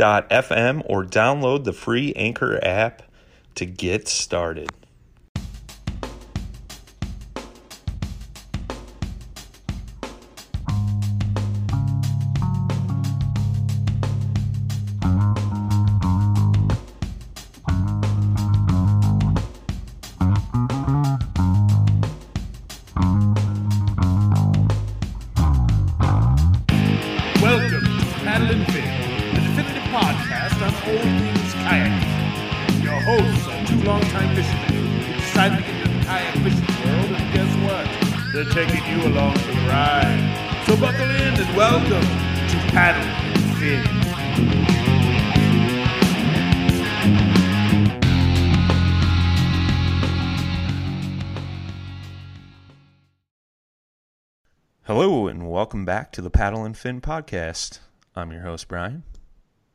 Anchor.fm or download the free Anchor app to get started. Hello, and welcome back to the Paddle and Fin Podcast. I'm your host, Brian.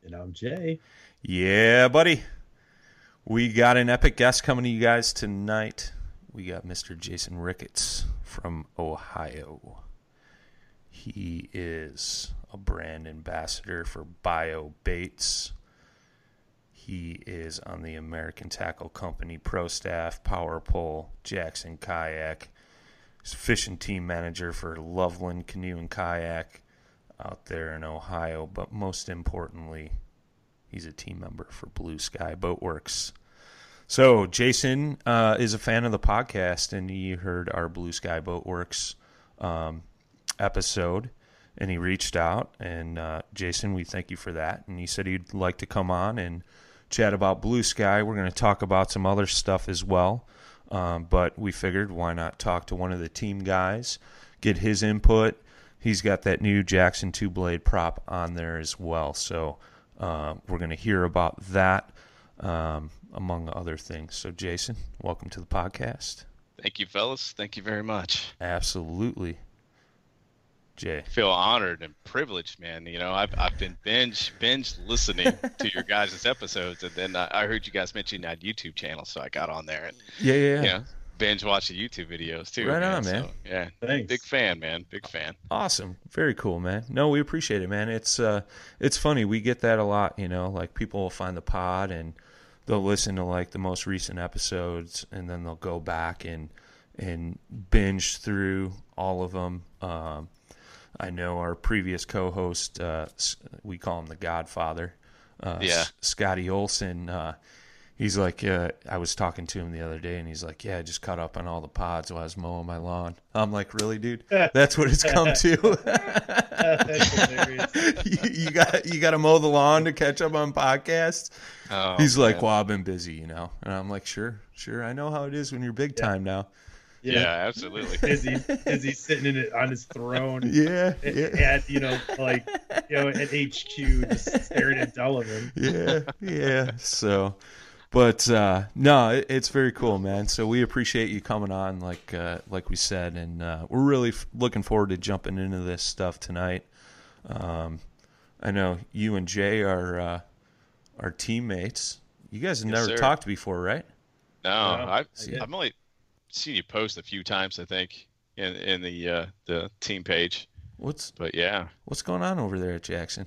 And I'm Jay. Yeah, buddy. We got an epic guest coming to you guys tonight. We got Mr. Jason Ricketts from Ohio. He is a brand ambassador for Bio Baits. He is on the American Tackle Company pro staff, Power Pole, Jackson Kayak. He's fishing team manager for Loveland Canoe and Kayak out there in Ohio. But most importantly, he's a team member for Blue Sky Boatworks. So Jason uh, is a fan of the podcast, and he heard our Blue Sky Boatworks um, episode, and he reached out. And uh, Jason, we thank you for that. And he said he'd like to come on and chat about Blue Sky. We're going to talk about some other stuff as well. Um, but we figured why not talk to one of the team guys, get his input. He's got that new Jackson two blade prop on there as well. So uh, we're going to hear about that um, among other things. So, Jason, welcome to the podcast. Thank you, fellas. Thank you very much. Absolutely. Jay. Feel honored and privileged, man. You know, I've, I've been binge binge listening to your guys' episodes, and then I, I heard you guys mention that YouTube channel, so I got on there and Yeah, yeah, yeah. you know, binge watch the YouTube videos too. Right on, man. So, yeah, Thanks. big fan, man. Big fan. Awesome. Very cool, man. No, we appreciate it, man. It's uh it's funny. We get that a lot, you know, like people will find the pod and they'll listen to like the most recent episodes and then they'll go back and and binge through all of them. Um I know our previous co-host uh we call him the Godfather. Uh Yeah. S- Scotty Olson uh He's like, uh, I was talking to him the other day, and he's like, "Yeah, I just caught up on all the pods while I was mowing my lawn." I'm like, "Really, dude? That's what it's come to." You, you got you got to mow the lawn to catch up on podcasts. Oh, He's like, man. "Well, I've been busy, you know," and I'm like, "Sure, sure, I know how it is when you're big time now." Yeah, absolutely. Is he is he sitting in it on his throne Yeah, at, yeah, at, you know, like, you know, at HQ, just staring at Delavan. yeah, yeah. So, but uh, no, it, it's very cool, man. So we appreciate you coming on, like uh, like we said, and uh, we're really f- looking forward to jumping into this stuff tonight. Um, I know you and Jay are uh, are teammates You guys have Yes, never sir. talked before, right? No, No, I've I I've only seen you post a few times, I think, in in the uh, the team page. What's But yeah, what's going on over there at Jackson?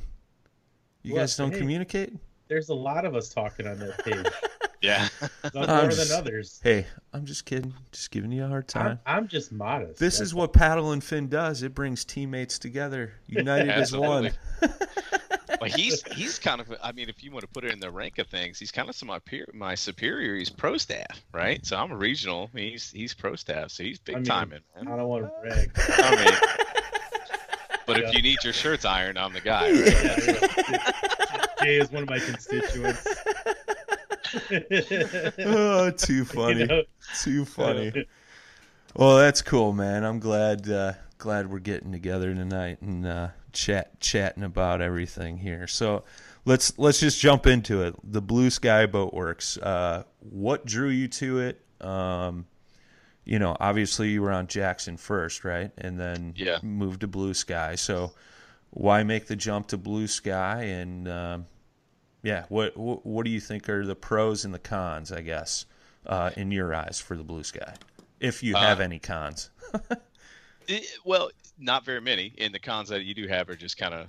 You Well, guys don't hey. communicate? There's a lot of us talking on that page. yeah. Some I'm more just- than others. Hey, I'm just kidding. Just giving you a hard time. I'm, I'm just modest. This That's is what Paddle and Fin does. It brings teammates together, united as one. Absolutely. But he's he's kind of I mean, if you want to put it in the rank of things, he's kind of some my peer, my superior. He's pro staff, right? So I'm a regional. He's he's pro staff, so he's big I mean, time in. I don't want to brag. I mean, but Yeah. if you need your shirts ironed, I'm the guy. Right? Yeah, yeah. Jay is one of my constituents. oh, too funny. You know? Too funny. Well, that's cool, man. I'm glad uh, glad we're getting together tonight and uh, chat chatting about everything here. So let's let's just jump into it. The Blue Sky Boat Works. Uh, what drew you to it? Um, you know, obviously you were on Jackson first, right? And then Yeah. moved to Blue Sky. So why make the jump to Blue Sky? And um, yeah, what, what what do you think are the pros and the cons? I guess uh, in your eyes for the Blue Sky, if you have Uh, any cons. It- well, not very many, and the cons that you do have are just kind of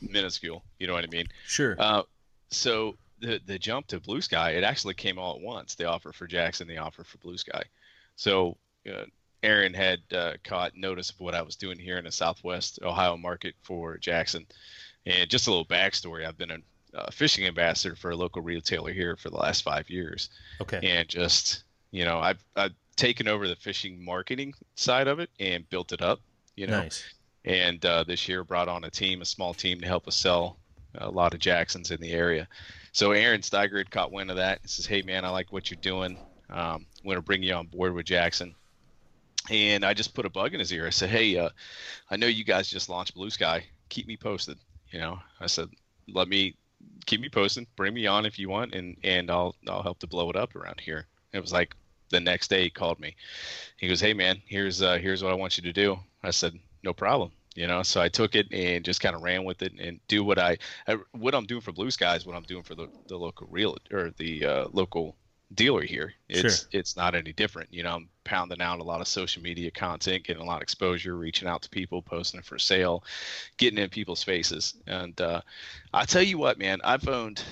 minuscule. You know what I mean? Sure. Uh, so the the jump to Blue Sky, it actually came all at once. The offer for Jackson, the offer for Blue Sky. So uh, Aaron had uh, caught notice of what I was doing here in the Southwest Ohio market for Jackson, and just a little backstory: I've been a uh, fishing ambassador for a local retailer here for the last five years, okay. and just you know, I've I've taken over the fishing marketing side of it and built it up. You know, nice. and uh, this year brought on a team, a small team, to help us sell a lot of Jacksons in the area. So Aaron Steiger had caught wind of that. He says, "Hey man, I like what you're doing. Um, I'm going to bring you on board with Jackson." And I just put a bug in his ear. I said, "Hey, uh, I know you guys just launched Blue Sky. Keep me posted." You know, I said, "Let me keep me posted. Bring me on if you want, and and I'll I'll help to blow it up around here." It was like the next day he called me. He goes, "Hey man, here's uh, here's what I want you to do." I said, "No problem." You know, so I took it and just kind of ran with it and do what I, I what I'm doing for Blue Sky is what I'm doing for the, the local real or the uh, local dealer here. It's Sure. it's not any different. You know, I'm pounding out a lot of social media content, getting a lot of exposure, reaching out to people, posting it for sale, getting in people's faces. And uh, I tell you what, man, I've owned,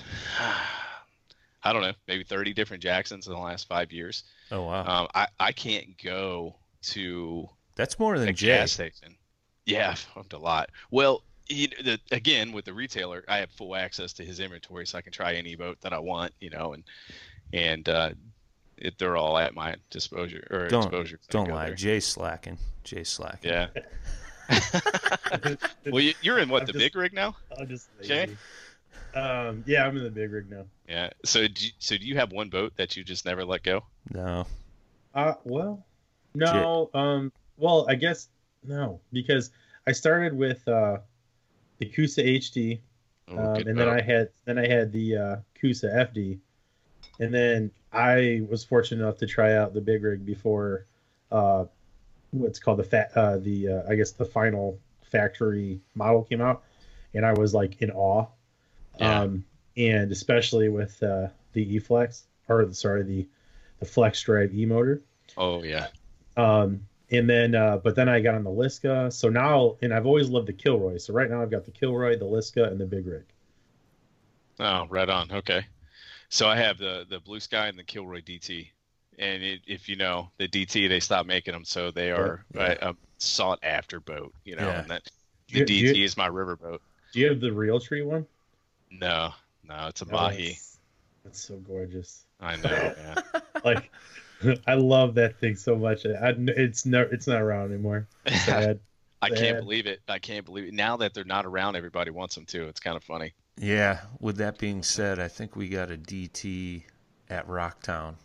I don't know, maybe 30 different Jacksons in the last five years. Oh wow. Um, I I can't go to That's more than a Jay. gas station. Yeah, I've owned a lot. Well, you know, the, again with the retailer, I have full access to his inventory, so I can try any boat that I want. You know, and and uh, it, they're all at my disposal or Don't exposure. don't lie. there. Jay's slacking. Jay's slacking. Yeah. well, you, you're in what I'm the just- big rig now? I'm just Jay? Lazy. Um, yeah, I'm in the big rig now. Yeah. So do you, so do you have one boat that you just never let go? No. Uh, well, no. Um, well, I guess no, because I started with uh, the Coosa HD, Oh, um, good and then. I had then I had the uh, Coosa FD, and then I was fortunate enough to try out the big rig before uh, what's called the fat uh, the uh, I guess the final factory model came out, and I was like in awe, Yeah. um, and especially with uh, the E Flex or sorry the the Flex Drive E motor. Oh yeah. Um, and then, uh, but then I got on the Liska. So now, and I've always loved the Kilroy. So right now I've got the Kilroy, the Liska, and the Big Rig. Oh, right on. Okay. So I have the the Blue Sky and the Kilroy DT, and it, if you know the DT, they stopped making them, so they are Yeah. a, a sought after boat. You know, Yeah. and that the you- DT you- is my river boat. Do you have the Realtree one? No, no, it's a Oh, mahi. that's- That's so gorgeous. I know. man. Like, I love that thing so much. I, it's no, it's not around anymore. Sad. I can't Sad. believe it. I can't believe it. Now that they're not around, everybody wants them too. It's kind of funny. Yeah. With that being said, I think we got a DT at Rocktown,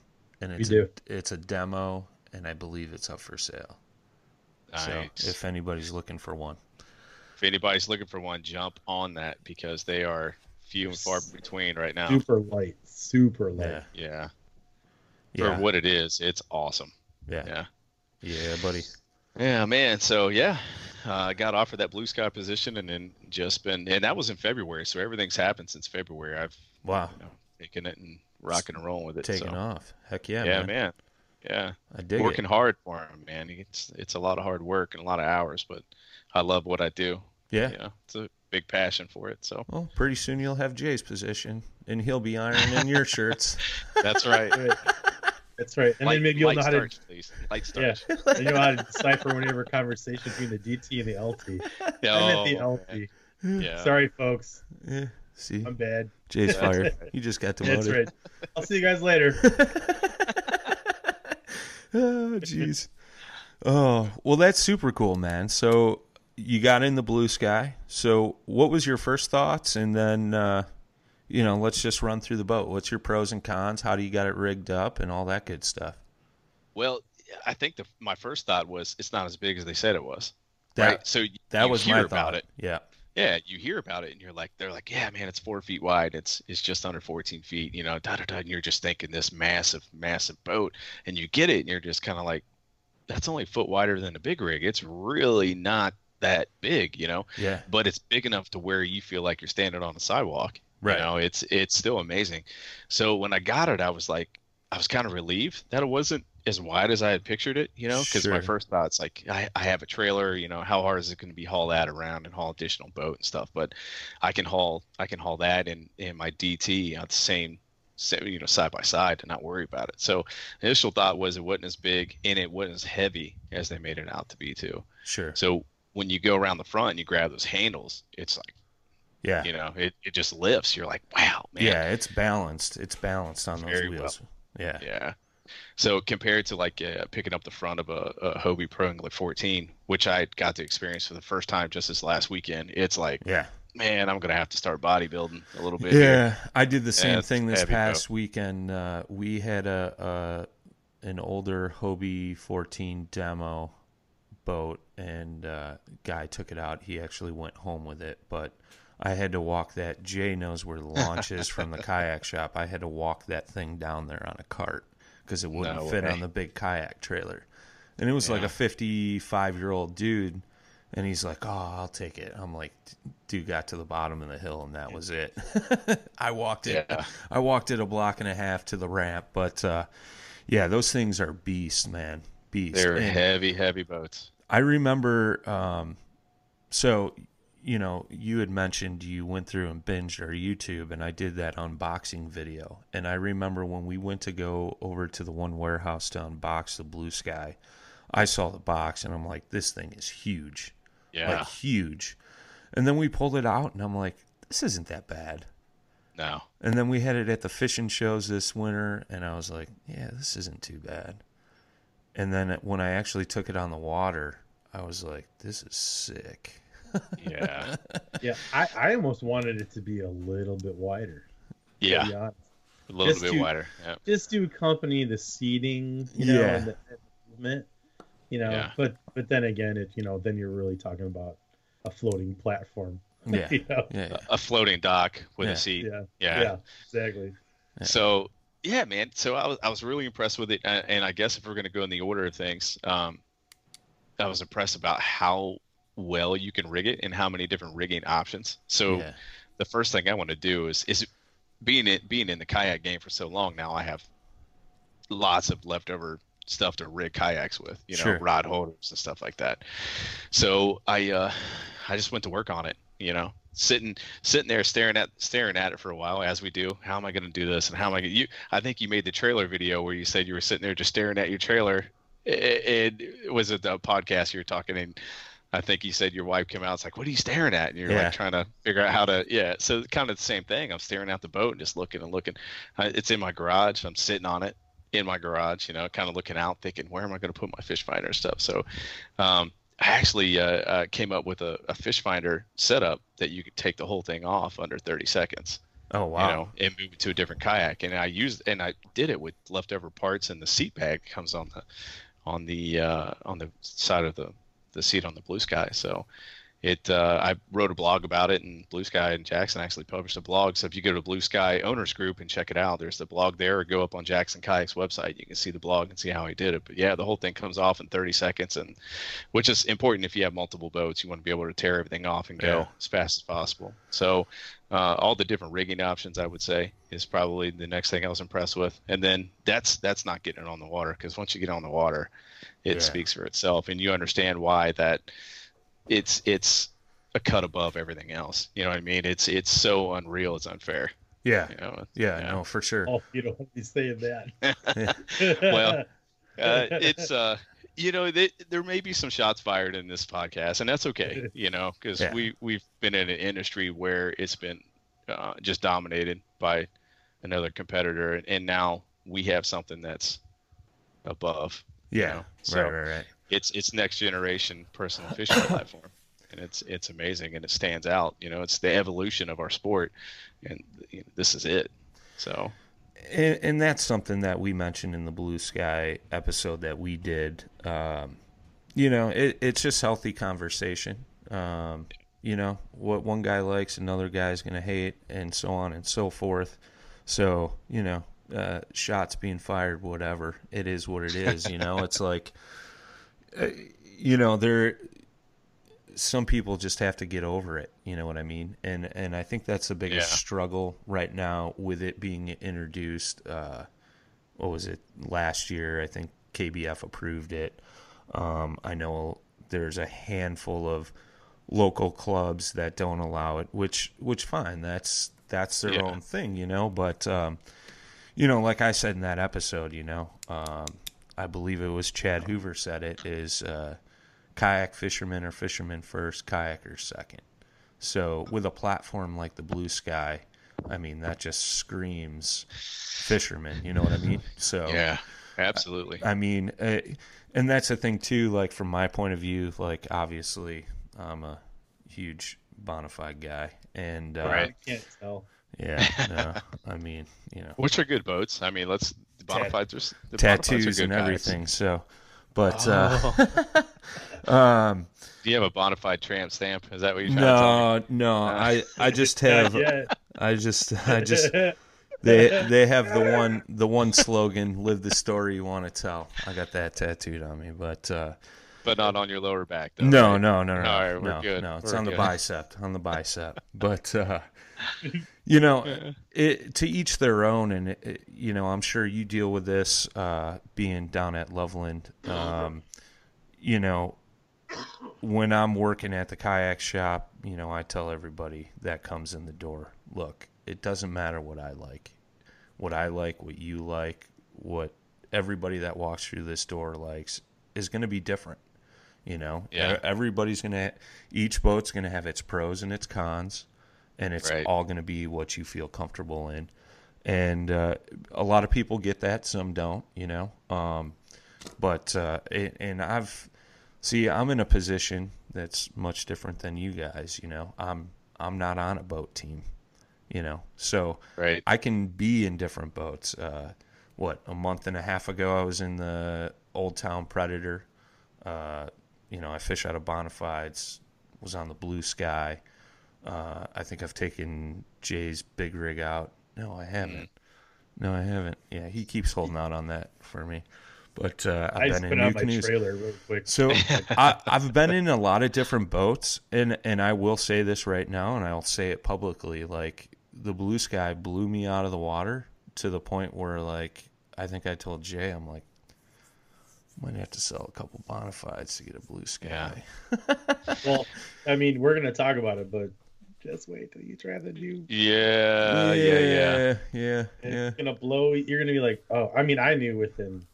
and it's. A, it's a demo, and I believe it's up for sale. Nice. So if anybody's looking for one, if anybody's looking for one, jump on that because they are few and far between right now. Super light. Super light. yeah, Yeah. yeah, For what it is, it's awesome. yeah, Yeah. yeah, buddy. Yeah, man. So yeah, uh, I got offered that blue sky position, and then just been, and that was in February. So everything's happened since February. I've Wow. you know, taken it and rocking and rolling with it. taking so. off. Heck yeah, Yeah, man. man. Yeah, I dig working it. hard for him, man. It's it's a lot of hard work and a lot of hours, but I love what I do. Yeah. yeah. it's a big passion for it. So Well, pretty soon you'll have Jay's position, and he'll be ironing your shirts. that's right. Right. That's right. And light, then maybe you'll light know how to starch, please. Light yeah, starch. then you'll know how to decipher whenever conversation between the DT and the LT. Yeah. I meant the oh, LT. man. Yeah. Sorry, folks. Yeah. See, I'm bad. Jay's fired. right. You just got That's demoted. right. I'll see you guys later. oh, jeez. Oh, well, that's super cool, man. So you got in the blue sky. So what was your first thoughts? And then, uh, you know, let's just run through the boat. What's your pros and cons? How do you got it rigged up and all that good stuff? Well, I think the my first thought was it's not as big as they said it was. That, right. So you, that you was hear my about thought. it. Yeah. Yeah, you hear about it and you're like, they're like, yeah, man, it's four feet wide. It's it's just under 14 feet. You know, da da da. And you're just thinking this massive, massive boat, and you get it, and you're just kind of like, that's only a foot wider than a big rig. It's really not that big, you know. Yeah. But it's big enough to where you feel like you're standing on the sidewalk. Right. You know, it's it's still amazing. So when I got it, I was like, I was kind of relieved that it wasn't as wide as I had pictured it. You know, because my first thought's like, I, I have a trailer. You know, how hard is it going to be haul that around and haul additional boat and stuff? But I can haul I can haul that in in my DT on the same. sa- You know, side by side, and not worry about it. So, initial thought was it wasn't as big and it wasn't as heavy as they made it out to be, too. Sure. So, when you go around the front and you grab those handles, it's like Yeah. you know it, it just lifts you're like wow man Yeah. It's balanced. It's balanced on those Very wheels. Yeah. yeah so compared to like uh, picking up the front of a, a hobie pro angler 14 which i got to experience for the first time just this last weekend it's like Yeah. man i'm gonna have to start bodybuilding a little bit Yeah, here. I did the same it's thing this past weekend. Uh, we had a, a an older Hobie 14 demo boat, and uh, guy took it out. He actually went home with it, but I had to walk that. Jay knows where the launch is from the kayak shop. I had to walk that thing down there on a cart because it wouldn't No fit on the big kayak trailer, and it was like a 55 year old dude. And he's like, "Oh, I'll take it." I'm like, "Dude got to the bottom of the hill, and that was it." I walked it. Yeah. I walked it a block and a half to the ramp, but uh, yeah, those things are beasts, man, beasts. they're And heavy heavy boats I remember, um, so you know, you had mentioned you went through and binged our YouTube, and I did that unboxing video. And I remember when we went to go over to the one warehouse to unbox the Blue Sky, I saw the box, and I'm like, this thing is huge yeah like huge. And then we pulled it out, and I'm like, this isn't that bad. no And then we had it at the fishing shows this winter, and I was like, yeah, this isn't too bad. And then when I actually took it on the water, I was like, this is sick. yeah Yeah, I, I almost wanted it to be a little bit wider. yeah a little Just bit to- wider yeah Just to accompany the seating, you know, Yeah. and the and the movement, you know. Yeah. But but then again, it you know then you're really talking about a floating platform. Yeah. you know? Yeah. a floating dock with Yeah. a seat Yeah. yeah. Yeah. Exactly. Yeah. So yeah, man. So I was I was really impressed with it, and, and I guess if we're gonna go in the order of things, um, I was impressed about how well you can rig it and how many different rigging options. So yeah. the first thing I want to do is is being it being in the kayak game for so long now, I have lots of leftover stuff to rig kayaks with, you know, Sure. rod holders and stuff like that. So I uh I just went to work on it, you know, sitting sitting there staring at staring at it for a while as we do. How am I going to do this and how am I going to you I think you made the trailer video where you said you were sitting there just staring at your trailer. It, it was it a podcast you were talking and I think you said your wife came out. It's like, what are you staring at? And you're Yeah. like trying to figure out how to, yeah. So kind of the same thing. I'm staring at the boat and just looking and looking. It's in my garage. I'm sitting on it in my garage, you know, kind of looking out, thinking, where am I going to put my fish finder and stuff? So, um, I actually uh, uh, came up with a, a fish finder setup that you could take the whole thing off under 30 seconds Oh wow. you know, and move it to a different kayak. And I used and I did it with leftover parts and the seat bag comes on the on the uh, on the side of the the seat on the blue sky. So it uh, I wrote a blog about it, and Blue Sky and Jackson actually published a blog. So if you go to Blue Sky Owners Group and check it out, there's the blog there, or go up on Jackson Kayak's website. You can see the blog and see how he did it. But yeah, the whole thing comes off in 30 seconds, and which is important if you have multiple boats. You want to be able to tear everything off and go Yeah. as fast as possible. So uh, all the different rigging options, I would say, is probably the next thing I was impressed with. And then that's that's not getting it on the water because once you get on the water, it Yeah. speaks for itself, and you understand why that it's it's a cut above everything else. You know what I mean? It's it's so unreal. It's unfair. Yeah. You know? Yeah, Yeah. no, for sure. Oh, you don't want to be saying that. Well, uh, it's uh you know th- there may be some shots fired in this podcast and that's okay you know because Yeah. we we've been in an industry where it's been uh, just dominated by another competitor and, and now we have something that's above you Yeah. know? so right, right, right. It's it's next generation personal fishing platform. And it's it's amazing and it stands out you know it's the evolution of our sport and you know, this is it. So. And, and that's something that we mentioned in the blue sky episode that we did. Um, you know it, it's just healthy conversation. Um, you know what one guy likes another guy's going to hate and so on and so forth. So you know uh, shots being fired whatever. It is what it is you know? It's like uh, you know there some people just have to get over it you know what i mean and and i think that's the biggest Yeah. struggle right now with it being introduced uh what was it last year i think kbf approved it um i know there's a handful of local clubs that don't allow it which which fine that's that's their Yeah. own thing you know but um you know like i said in that episode you know um i believe it was chad hoover said it is uh kayak fishermen are fishermen first, kayakers second. So with a platform like the Blue Sky, I mean that just screams fishermen. You know what I mean? So yeah absolutely I mean, uh, and that's the thing too. Like from my point of view, like obviously I'm a huge bonafide guy, and uh, Right. I can't tell. Yeah, no, I mean, you know, Which are good boats. I mean, let's the Tat- Bonafides are s- the Bonafides are tattoos and kayaks. everything. So, but uh, um, Do you have a Bonafide tramp stamp? Is that what you're trying to tell me? no, no, I I just have I just I just they they have the one the one slogan live the story you want to tell i got that tattooed on me but uh But not on your lower back. Though, no, right? no no no All right, we're no good. no it's We're on the bicep on the bicep but uh you know it, to each their own and it, it- you know i'm sure you deal with this uh being down at loveland. Um you know when i'm working at the kayak shop you know i tell everybody that comes in the door look it doesn't matter what i like. What i like what you like what everybody that walks through this door likes is going to be different. You know Yeah. Everybody's going to each boat's going to have its pros and its cons and it's Right. all going to be what you feel comfortable in. And uh, a lot of people get that some don't you know? Um, but uh, it, and i've see i'm in a position that's much different than you guys you know? I'm i'm not on a boat team you know? So Right. i can be in different boats. Uh, what a month and a half ago i was in the old town predator. Uh, you know i fish out of bonafides was on the blue sky uh, i think i've taken jay's big rig out no i haven't no i haven't yeah he keeps holding out on that for me but uh, I i've just been in new my canoes trailer real quick. so I, I've been in a lot of different boats, and and I will say this right now, and I'll say it publicly. Like the blue sky blew me out of the water to the point where, like, I think I told Jay, I'm like, I might have to sell a couple bonafides to get a blue sky. Well, I mean, we're gonna talk about it, but just wait till you try the new. Yeah, yeah, yeah. yeah, yeah, It's gonna blow. You're gonna be like, oh. I mean, I knew within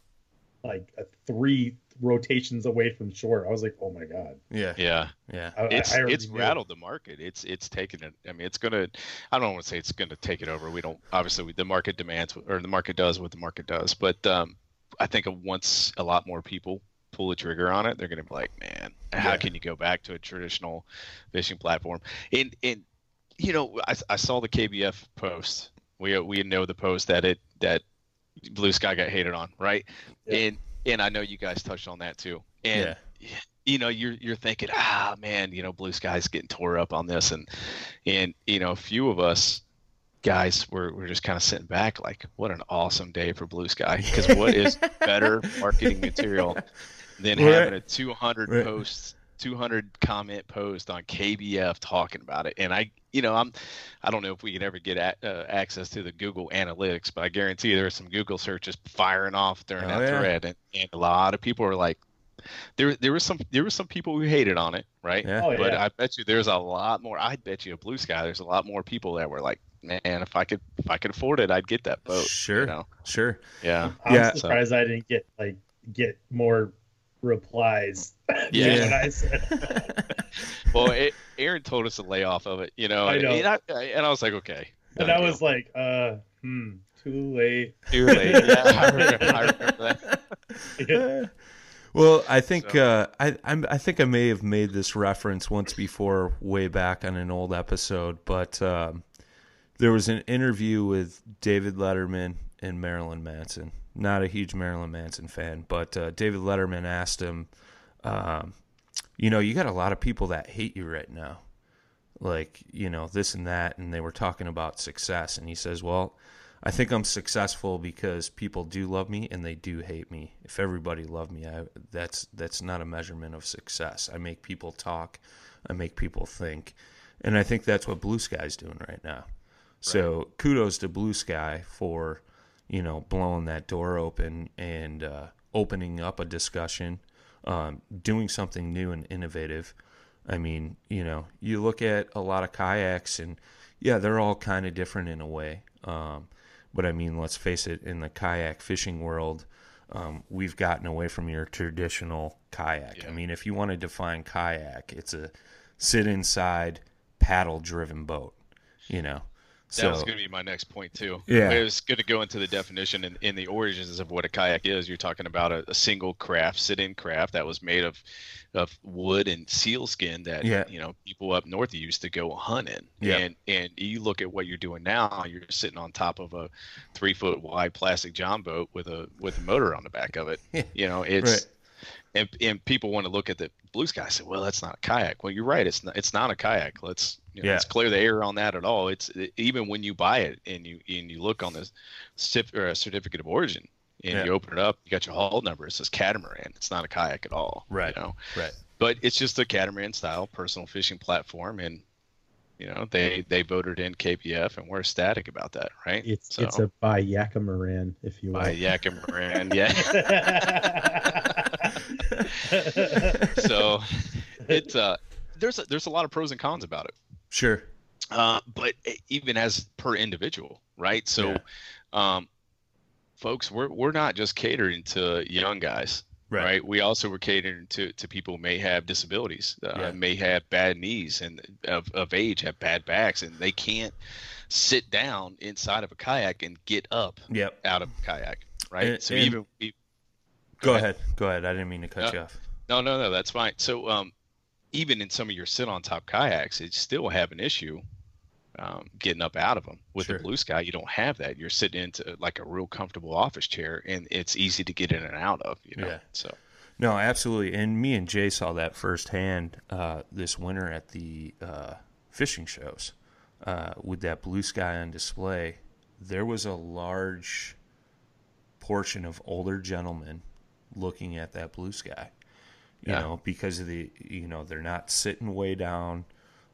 like a three rotations away from shore. I was like, oh my god. yeah, Yeah. yeah. I, It's I it's knew. rattled the market. It's it's taken it. I mean, it's gonna. I don't want to say it's gonna take it over. We don't obviously we, the market demands or the market does what the market does. But um, I think once a lot more people pull the trigger on it, they're gonna be like, man, how Yeah. can you go back to a traditional fishing platform? And and you know, I, I saw the KBF post. We we know the post that it that Blue Sky got hated on, right? Yeah. And and I know you guys touched on that too. And Yeah. you know you're you're thinking ah man you know blue sky's getting tore up on this and and you know a few of us guys were, were just kind of sitting back like what an awesome day for blue sky because what is better marketing material than Right. having a 200 Right. posts 200 comment post on KBF talking about it and I you know I'm I don't know if we could ever get a, uh, access to the Google Analytics but I guarantee there are some Google searches firing off during Oh, that yeah. thread and, and a lot of people were like there there was some there were some people who hated on it right Yeah. Oh, but yeah. I bet you there's a lot more. I bet you a blue sky. There's a lot more people that were like, man, if I could if I could afford it, I'd get that boat. Sure. You know? Sure. Yeah. I'm Yeah. surprised I didn't get like get more replies. than Yeah. what I said. Well, it, Aaron told us to lay off of it. You know. I know. And I, and I was like, okay. and I was like, uh, hmm, too late. too late. Yeah, I remember, I remember that. well, I think So- uh, I I'm, I think I may have made this reference once before, way back on an old episode, but um, there was an interview with David Letterman and Marilyn Manson. Not a huge Marilyn Manson fan, but uh, David Letterman asked him, um, you know, you got a lot of people that hate you right now, like you know this and that, and they were talking about success, and he says, well. I think I'm successful because people do love me and they do hate me. If everybody loved me, I, that's that's not a measurement of success. I make people talk, I make people think, and I think that's what Blue Sky's doing right now. So kudos to Blue Sky for you know blowing that door open and uh, opening up a discussion, um, doing something new and innovative. I mean, you know, you look at a lot of kayaks and yeah, they're all kind of different in a way. Um, but I mean, let's face it, in the kayak fishing world, um, we've gotten away from your traditional kayak. I mean, if you want to define kayak, it's a sit inside, paddle driven boat, you know. That was going to be my next point too. Yeah. it was going to go into the definition and in the origins of what a kayak is. You're talking about a, a single craft, sit-in craft that was made of of wood and sealskin that Yeah. you know people up north used to go hunt in. Yeah. And and you look at what you're doing now. You're sitting on top of a three foot wide plastic john boat with a with a motor on the back of it. You know, it's Right. and and people want to look at the blue sky. and Say, well, that's not a kayak. Well, you're right. It's not. It's not a kayak. Let's you know, Yeah. let's clear the air on that at all. It's even when you buy it and you and you look on the certif- or a certificate of origin and Yeah. you open it up, you got your hull number. It says catamaran. It's not a kayak at all. Right. You know, Right. but it's just a catamaran style personal fishing platform and. You know they they voted in KBF and we're ecstatic about that, right? It's so, it's a by Yakamaran, if you will. by Yakamaran, yeah. so it's uh there's a, there's a lot of pros and cons about it Sure. uh but even as per individual right so Yeah. um folks we're we're not just catering to young guys Right. right, we also were catering to to people who may have disabilities uh, Yeah. may have bad knees and of, of age have bad backs and they can't sit down inside of a kayak and get up Yep. out of a kayak right And- so and- even Go ahead. Go ahead. I didn't mean to cut you off. No, no, no, that's fine. So, um, even in some of your sit on top kayaks, it still have an issue um, getting up out of them. With Sure. the blue sky, you don't have that. You're sitting into like a real comfortable office chair, and it's easy to get in and out of. You know, Yeah. so No, absolutely. And me and Jay saw that firsthand uh, this winter at the uh, fishing shows uh, with that blue sky on display. There was a large portion of older gentlemen looking at that blue sky. You Yeah. know, because of the you know they're not sitting way down.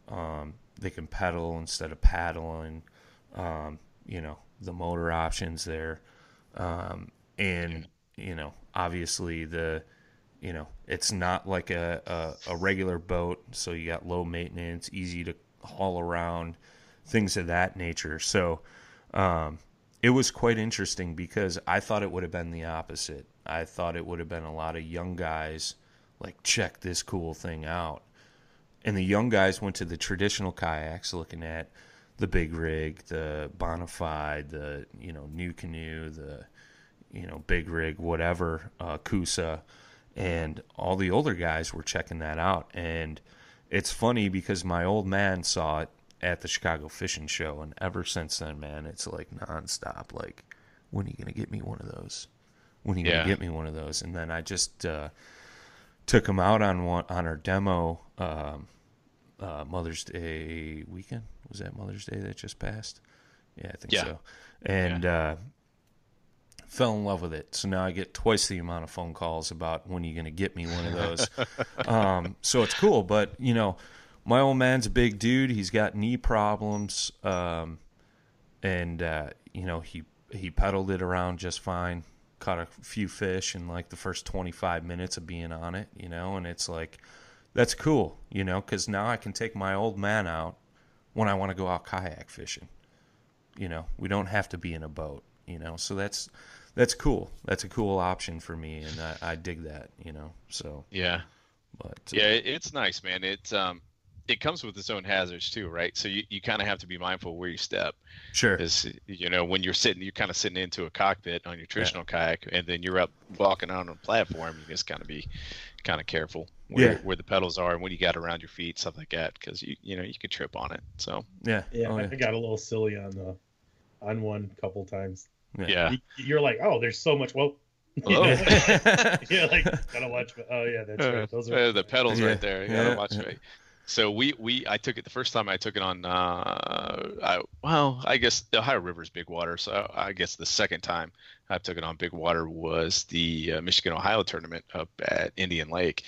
Um, they can pedal instead of paddling. Um, you know, the motor options there, um, and you know, obviously the you know it's not like a, a, a regular boat so you got low maintenance easy to haul around things of that nature so um, it was quite interesting because i thought it would have been the opposite. I thought it would have been a lot of young guys like check this cool thing out. And the young guys went to the traditional kayaks looking at the big rig the bonafide the you know NuCanoe the you know big rig whatever uh, Coosa and all the older guys were checking that out. And it's funny because my old man saw it at the chicago fishing show and ever since then man it's like nonstop like when are you gonna get me one of those when are you Yeah. gonna get me one of those and then i just uh, took him out on one on our demo um, uh, Mother's Day weekend. Was that Mother's Day that just passed? Yeah, I think Yeah. so. And uh, fell in love with it. So now I get twice the amount of phone calls about when are you going to get me one of those. um, so it's cool, but you know, my old man's a big dude. He's got knee problems, um, and uh, you know he he pedaled it around just fine. Caught a few fish in like the first 25 minutes of being on it, you know, and it's like that's cool, you know, because now I can take my old man out when I want to go out kayak fishing. You know, we don't have to be in a boat, you know, so that's that's cool. That's a cool option for me, and I, I dig that, you know. So, Yeah. but uh, Yeah, it's nice, man. It's um, it comes with its own hazards too, right? So you, you kind of have to be mindful where you step, sure, because you know when you're sitting, you're kind of sitting into a cockpit on your traditional kayak, and then you're up walking on a platform. You just kind of be kind of careful where, Yeah. where the pedals are and what you got around your feet, stuff like that, because you you know you could trip on it. So yeah, Yeah, oh, I got a little silly on the on one couple times. yeah, You, you're like, oh, there's so much. Well, Oh. you're like, gotta watch. Oh yeah, that's right. Those Uh, are the pedals Yeah, right there. You gotta yeah, watch yeah. right. So we we I took it the first time I took it on uh I well I guess the Ohio River's big water so I guess the second time I took it on big water was the uh, Michigan Ohio tournament up at Indian Lake.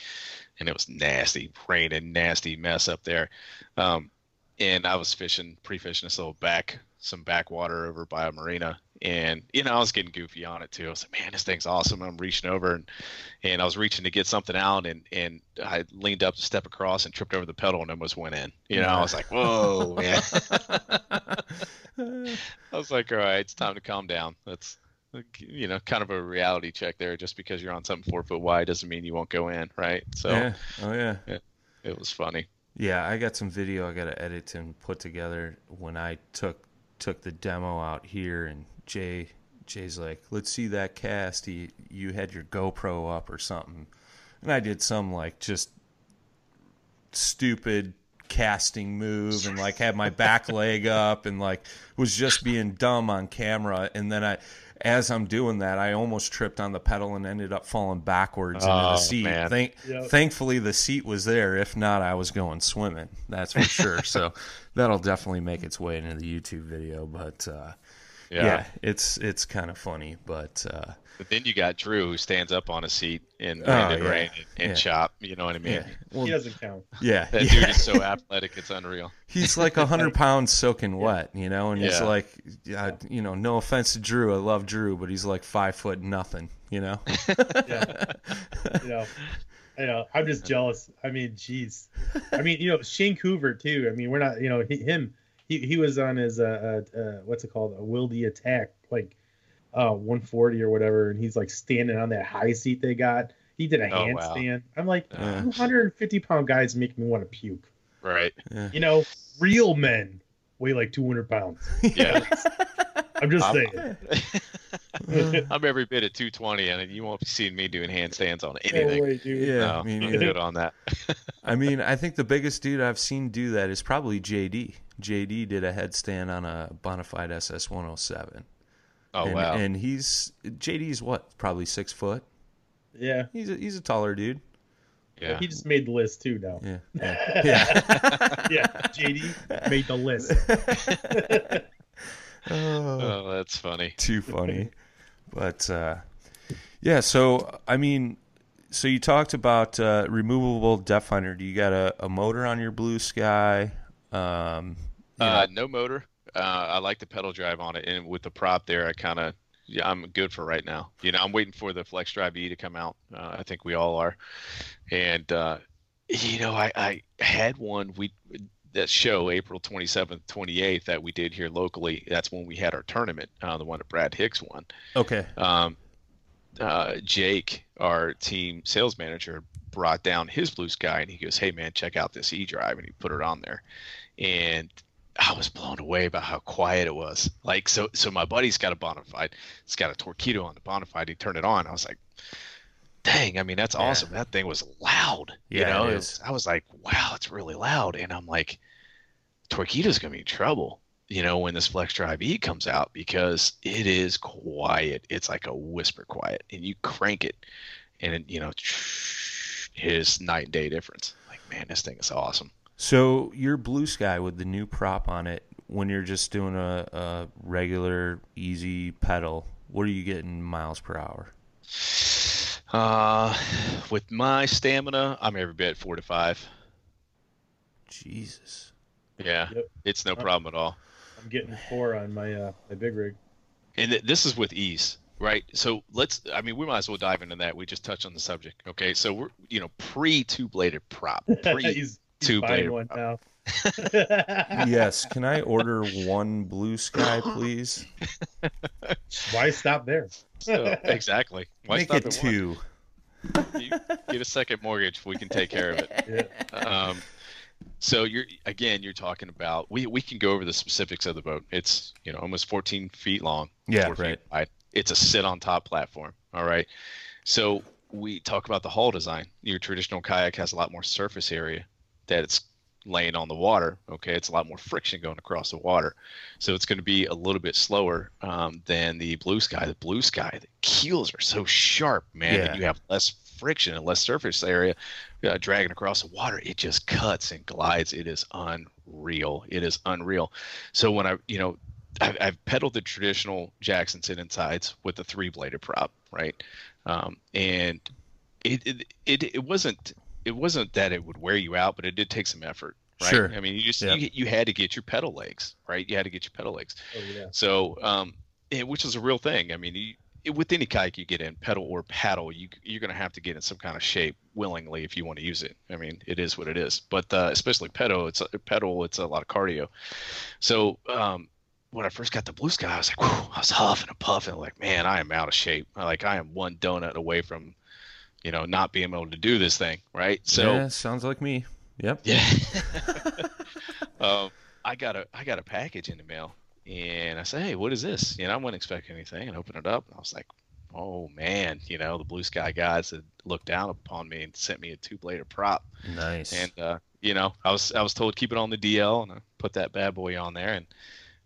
And it was nasty rain and nasty mess up there. Um and I was fishing pre-fishing this little back some backwater over by a marina and you know I was getting goofy on it too I was like man this thing's awesome I'm reaching over and and I was reaching to get something out, and and I leaned up to step across and tripped over the pedal and almost went in. You know, I was like, "Whoa, man!" I was like, "All right, it's time to calm down." That's you know, kind of a reality check there. Just because you're on something four foot wide doesn't mean you won't go in, right? So yeah, oh yeah. it was funny. Yeah, I got some video I got to edit and put together when I took took the demo out here, and Jay Jay's like, "Let's see that cast. You you had your GoPro up or something," and I did some like just stupid casting move and like had my back leg up and like was just being dumb on camera and then I as I'm doing that I almost tripped on the pedal and ended up falling backwards into Oh, the seat. man. Thank, Yep. Thankfully the seat was there. If not, I was going swimming. That's for sure. so that'll definitely make its way into the YouTube video. But uh, Yeah. yeah. it's it's kind of funny. But uh, But then you got Drew who stands up on a seat in Oh, and yeah. rain and, and Yeah. chop. You know what I mean? yeah, well, he doesn't count. yeah, That yeah. dude is so athletic, it's unreal. he's like a hundred pounds soaking wet, you know, and he's like, yeah, you know, no offense to Drew, I love Drew, but he's like five foot nothing, you know. Yeah, you know, I know. I'm just jealous. I mean, jeez. I mean, you know, Shane Coover too. I mean, we're not. You know, he, him. He, he was on his uh, uh, uh what's it called a wildy attack like uh 140 or whatever, and he's like standing on that high seat they got. He did a Oh, wow. handstand. I'm like, Yeah. 250 pound guys make me want to puke. Right. Yeah. You know, real men weigh like 200 pounds. Yeah. I'm just I'm- saying. I'm every bit at 220, and you won't be seeing me doing handstands on No anything. way, dude. Yeah, no, me I'm neither. good on that. I mean, I think the biggest dude I've seen do that is probably JD. JD did a headstand on a Bonafide SS 107. Oh and, wow. And he's JD's what? Probably six foot. Yeah. He's a, he's a taller dude. yeah. He just made the list too now. Yeah. Yeah. yeah. yeah, JD made the list. Oh, Oh, that's funny. too funny. But uh, yeah, so I mean, so you talked about uh, removable depth finder. Do you got a, a motor on your Blue Sky? Um, you Uh, no motor. Uh, I like the pedal drive on it, and with the prop there, I kind of yeah, I'm good for right now. You know, I'm waiting for the Flex Drive E to come out. Uh, I think we all are. And uh, you know, I, I had one. We that show April 27th, 28th that we did here locally. That's when we had our tournament, uh, the one that Brad Hicks won. okay. um, uh, Jake, our team sales manager, brought down his blue sky and he goes, Hey man, check out this E drive. And he put it on there. And I was blown away by how quiet it was. Like, so, so my buddy's got a Bonafide. It's got a Torqeedo on the Bonafide. He turned it on. I was like, dang, I mean, that's Yeah. awesome. That thing was loud. Yeah, you know, it is. I was like, wow, it's really loud. And I'm like, Torqeedo's going to be in trouble you know, when this Flex Drive E comes out because it is quiet. It's like a whisper quiet, and you crank it, and it, you know, is night and day difference. Like, man, this thing is awesome. So your blue sky with the new prop on it, when you're just doing a, a regular easy pedal, what are you getting miles per hour? Uh, with my stamina, I'm every bit four to five. Jesus. Yeah, Yep. it's no problem at all. I'm getting four on my uh my big rig. And th- this is with ease, right? So let's, I mean, we might as well dive into that. We just touched on the subject. Okay. So we're, you know, pre two bladed prop, pre he's, he's two bladed one prop. now. Yes. Can I order one blue sky, please? Why stop there? So, exactly. Why Make stop it at two. You get a second mortgage. We can take care of it. Yeah. Um, so you're again, you're talking about we we can go over the specifics of the boat. It's you know almost 14 feet long. Yeah, four feet right. wide. It's a sit on top platform. All right. So we talk about the hull design. Your traditional kayak has a lot more surface area that it's laying on the water. Okay, it's a lot more friction going across the water, so it's going to be a little bit slower um, than the blue sky. The blue sky, the keels are so sharp, man, Yeah. and you have less friction and less surface area uh, dragging across the water. It just cuts and glides. It is unreal. It is unreal. So when I, you know, I've, I've pedaled the traditional Jackson sit insides with the three bladed prop, right? Um, and it, it it it wasn't it wasn't that it would wear you out, but it did take some effort, right? Sure. I mean, you just Yeah. you, you had to get your pedal legs, right? You had to get your pedal legs. Oh yeah. So, um, and, which is a real thing. I mean, you, it, with any kayak you get in, pedal or paddle, you you're going to have to get in some kind of shape willingly if you want to use it. I mean, it is what it is. But uh, especially pedal, it's a, pedal, it's a lot of cardio. So, um, when I first got the blue sky, I was like, whew, I was huffing and puffing, like, man, I am out of shape. Like, I am one donut away from, you know, not being able to do this thing, right? So, yeah, sounds like me. Yep. yeah. um, I got a I got a package in the mail, and I said, "Hey, what is this?" You know, I wasn't expecting anything, and opened it up, and I was like, "Oh man!" You know, the blue sky guys had looked down upon me and sent me a two bladed prop, Nice. and uh, you know, I was I was told keep it on the DL, and I put that bad boy on there, and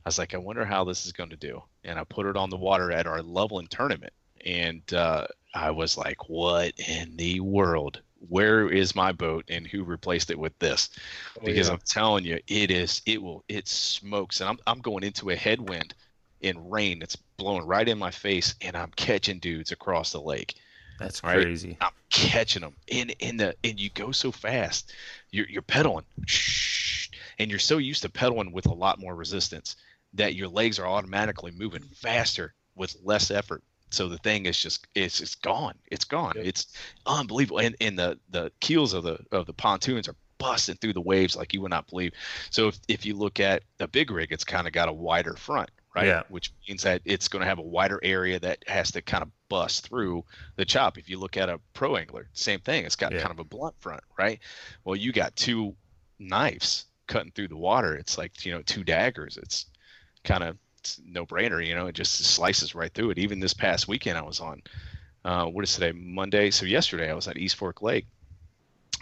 I was like, I wonder how this is going to do, and I put it on the water at our leveling tournament, and uh, I was like, what in the world? Where is my boat, and who replaced it with this? Oh, because yeah. I'm telling you, it is it will it smokes, and I'm I'm going into a headwind in rain that's blowing right in my face, and I'm catching dudes across the lake. That's right. crazy. I'm catching them in in the and you go so fast, you're you're pedaling, and you're so used to pedaling with a lot more resistance that your legs are automatically moving faster with less effort. So the thing is just it's it's gone. It's gone. Yep. It's unbelievable. And and the the keels of the of the pontoons are busting through the waves like you would not believe. So if if you look at the big rig, it's kind of got a wider front, right? Yeah. Which means that it's going to have a wider area that has to kind of bust through the chop. If you look at a pro angler, same thing. It's got Yeah. kind of a blunt front, right? Well, you got two knives cutting through the water. It's like you know two daggers. It's kind of no brainer. You know, it just slices right through it. Even this past weekend, I was on. Uh, what is today? Monday. So yesterday, I was at East Fork Lake.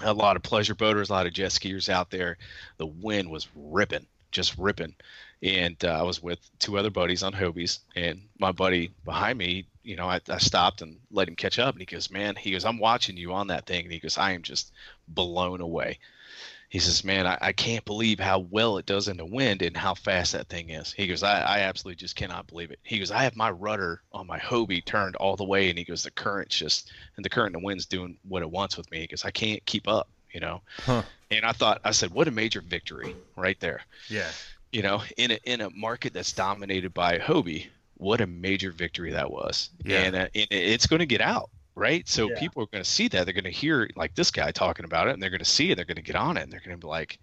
A lot of pleasure boaters, a lot of jet skiers out there. The wind was ripping, just ripping. And uh, I was with two other buddies on Hobies, and my buddy behind me, you know, I, I stopped and let him catch up, and he goes, "Man," he goes, "I'm watching you on that thing," and he goes, "I am just blown away." He says, "Man, I, I can't believe how well it does in the wind and how fast that thing is." He goes, I, "I absolutely just cannot believe it." He goes, "I have my rudder on my Hobie turned all the way," and he goes, "The current's just and the current and the wind's doing what it wants with me." He goes, "I can't keep up," you know. Huh. And I thought, I said, "What a major victory right there." Yeah. you know, in a in a market that's dominated by Hobie, what a major victory that was. Yeah. And, uh, and it's going to get out, right? So Yeah. people are going to see that. They're going to hear like this guy talking about it, and they're going to see it. They're going to get on it, and they're going to be like,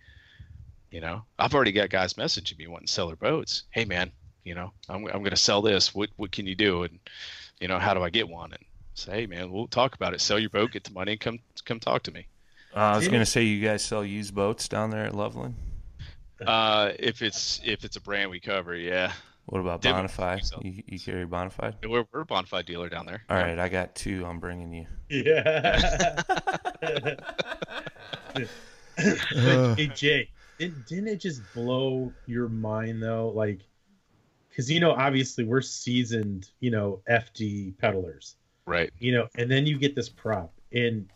you know, I've already got guys messaging me wanting to sell their boats. Hey, man, you know, I'm I'm going to sell this. What what can you do? And you know, how do I get one? And say, hey, man, we'll talk about it. Sell your boat, get the money, and come come talk to me. Uh, I was gonna say you guys sell used boats down there at Loveland. Uh, if it's if it's a brand we cover, yeah, What about Did we- Bonafide? so. You, you carry Bonafide? we're we're a Bonafide dealer down there. All Yeah. right, I got two. I'm bringing you. Yeah. Hey Jay, didn't didn't it just blow your mind though? Like, because you know, obviously we're seasoned, you know, FD peddlers, Right. you know, and then you get this prop, and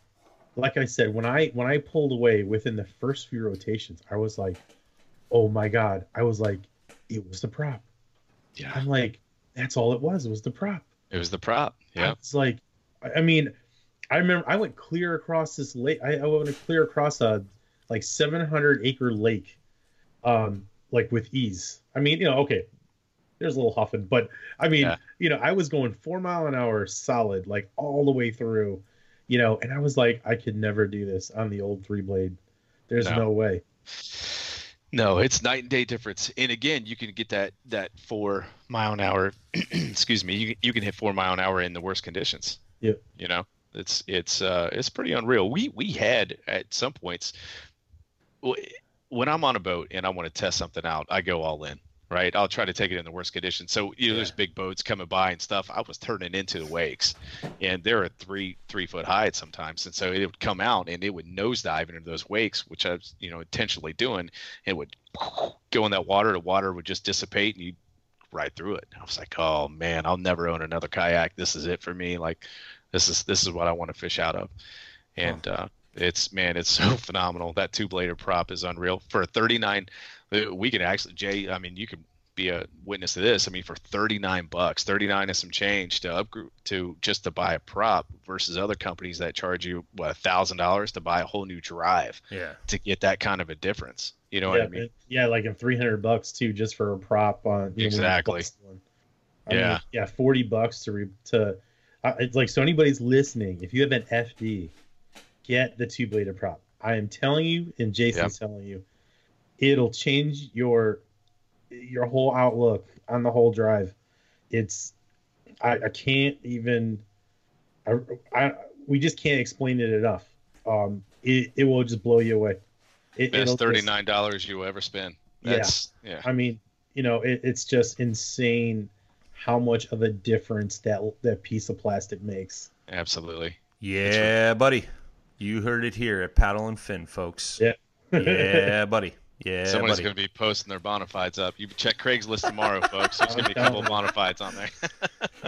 like I said, when I when I pulled away within the first few rotations, I was like, "Oh my god!" I was like, "It was the prop." Yeah, I'm like, "That's all it was. It was the prop." it was the prop. Yeah, was like, I I mean, I remember I went clear across this lake. I, I went clear across a like 700 acre lake, um, like with ease. I mean, you know, okay, there's a little huffing, but I mean, Yeah. you know, I was going four mile an hour solid, like all the way through, you know, and I was like, I could never do this on the old three blade. There's No. no way. No, it's night and day difference. And again, you can get that that four mile an hour. excuse me. You you can hit four mile an hour in the worst conditions. Yeah. You know, it's it's uh it's pretty unreal. We we had at some points when I'm on a boat and I want to test something out, I go all in. Right, I'll try to take it in the worst conditions. So you know, there's big boats coming by and stuff. I was turning into the wakes, and they're at three three foot high sometimes, and so it would come out and it would nosedive into those wakes, which I was you know intentionally doing. It would go in that water. The water would just dissipate, and you ride through it. I was like, oh man, I'll never own another kayak. This is it for me. Like, this is this is what I want to fish out of, and uh, it's man, it's so phenomenal. That two bladed prop is unreal for a 39. Uh, We can actually, Jay. I mean, you could be a witness to this. I mean, for 39 bucks, 39 and some change to upgrade to just to buy a prop versus other companies that charge you what a thousand dollars to buy a whole new drive Yeah. to get that kind of a difference. You know yeah, what I mean? but- yeah, like in 300 bucks too, just for a prop on. You know, Exactly. bust one. I mean, Yeah. yeah, 40 bucks to re, to. Uh, it's like so. Anybody's listening, if you have an FD, get the two bladed prop. I am telling you, and Jason's telling you, it'll change your your whole outlook on the whole drive. It's I, I can't even. I, I we just can't explain it enough. Um, it, it will just blow you away. It, Best thirty nine dollars you will ever spend. Yeah. That's yeah. I mean, you know, it, it's just insane how much of a difference that that piece of plastic makes. Absolutely. Yeah, buddy. You heard it here at Paddle and Fin, folks. Yeah. yeah, buddy. Yeah, Somebody's buddy. going to be posting their bona fides up. You check Craigslist tomorrow, folks. There's going to be a couple of bona fides on there.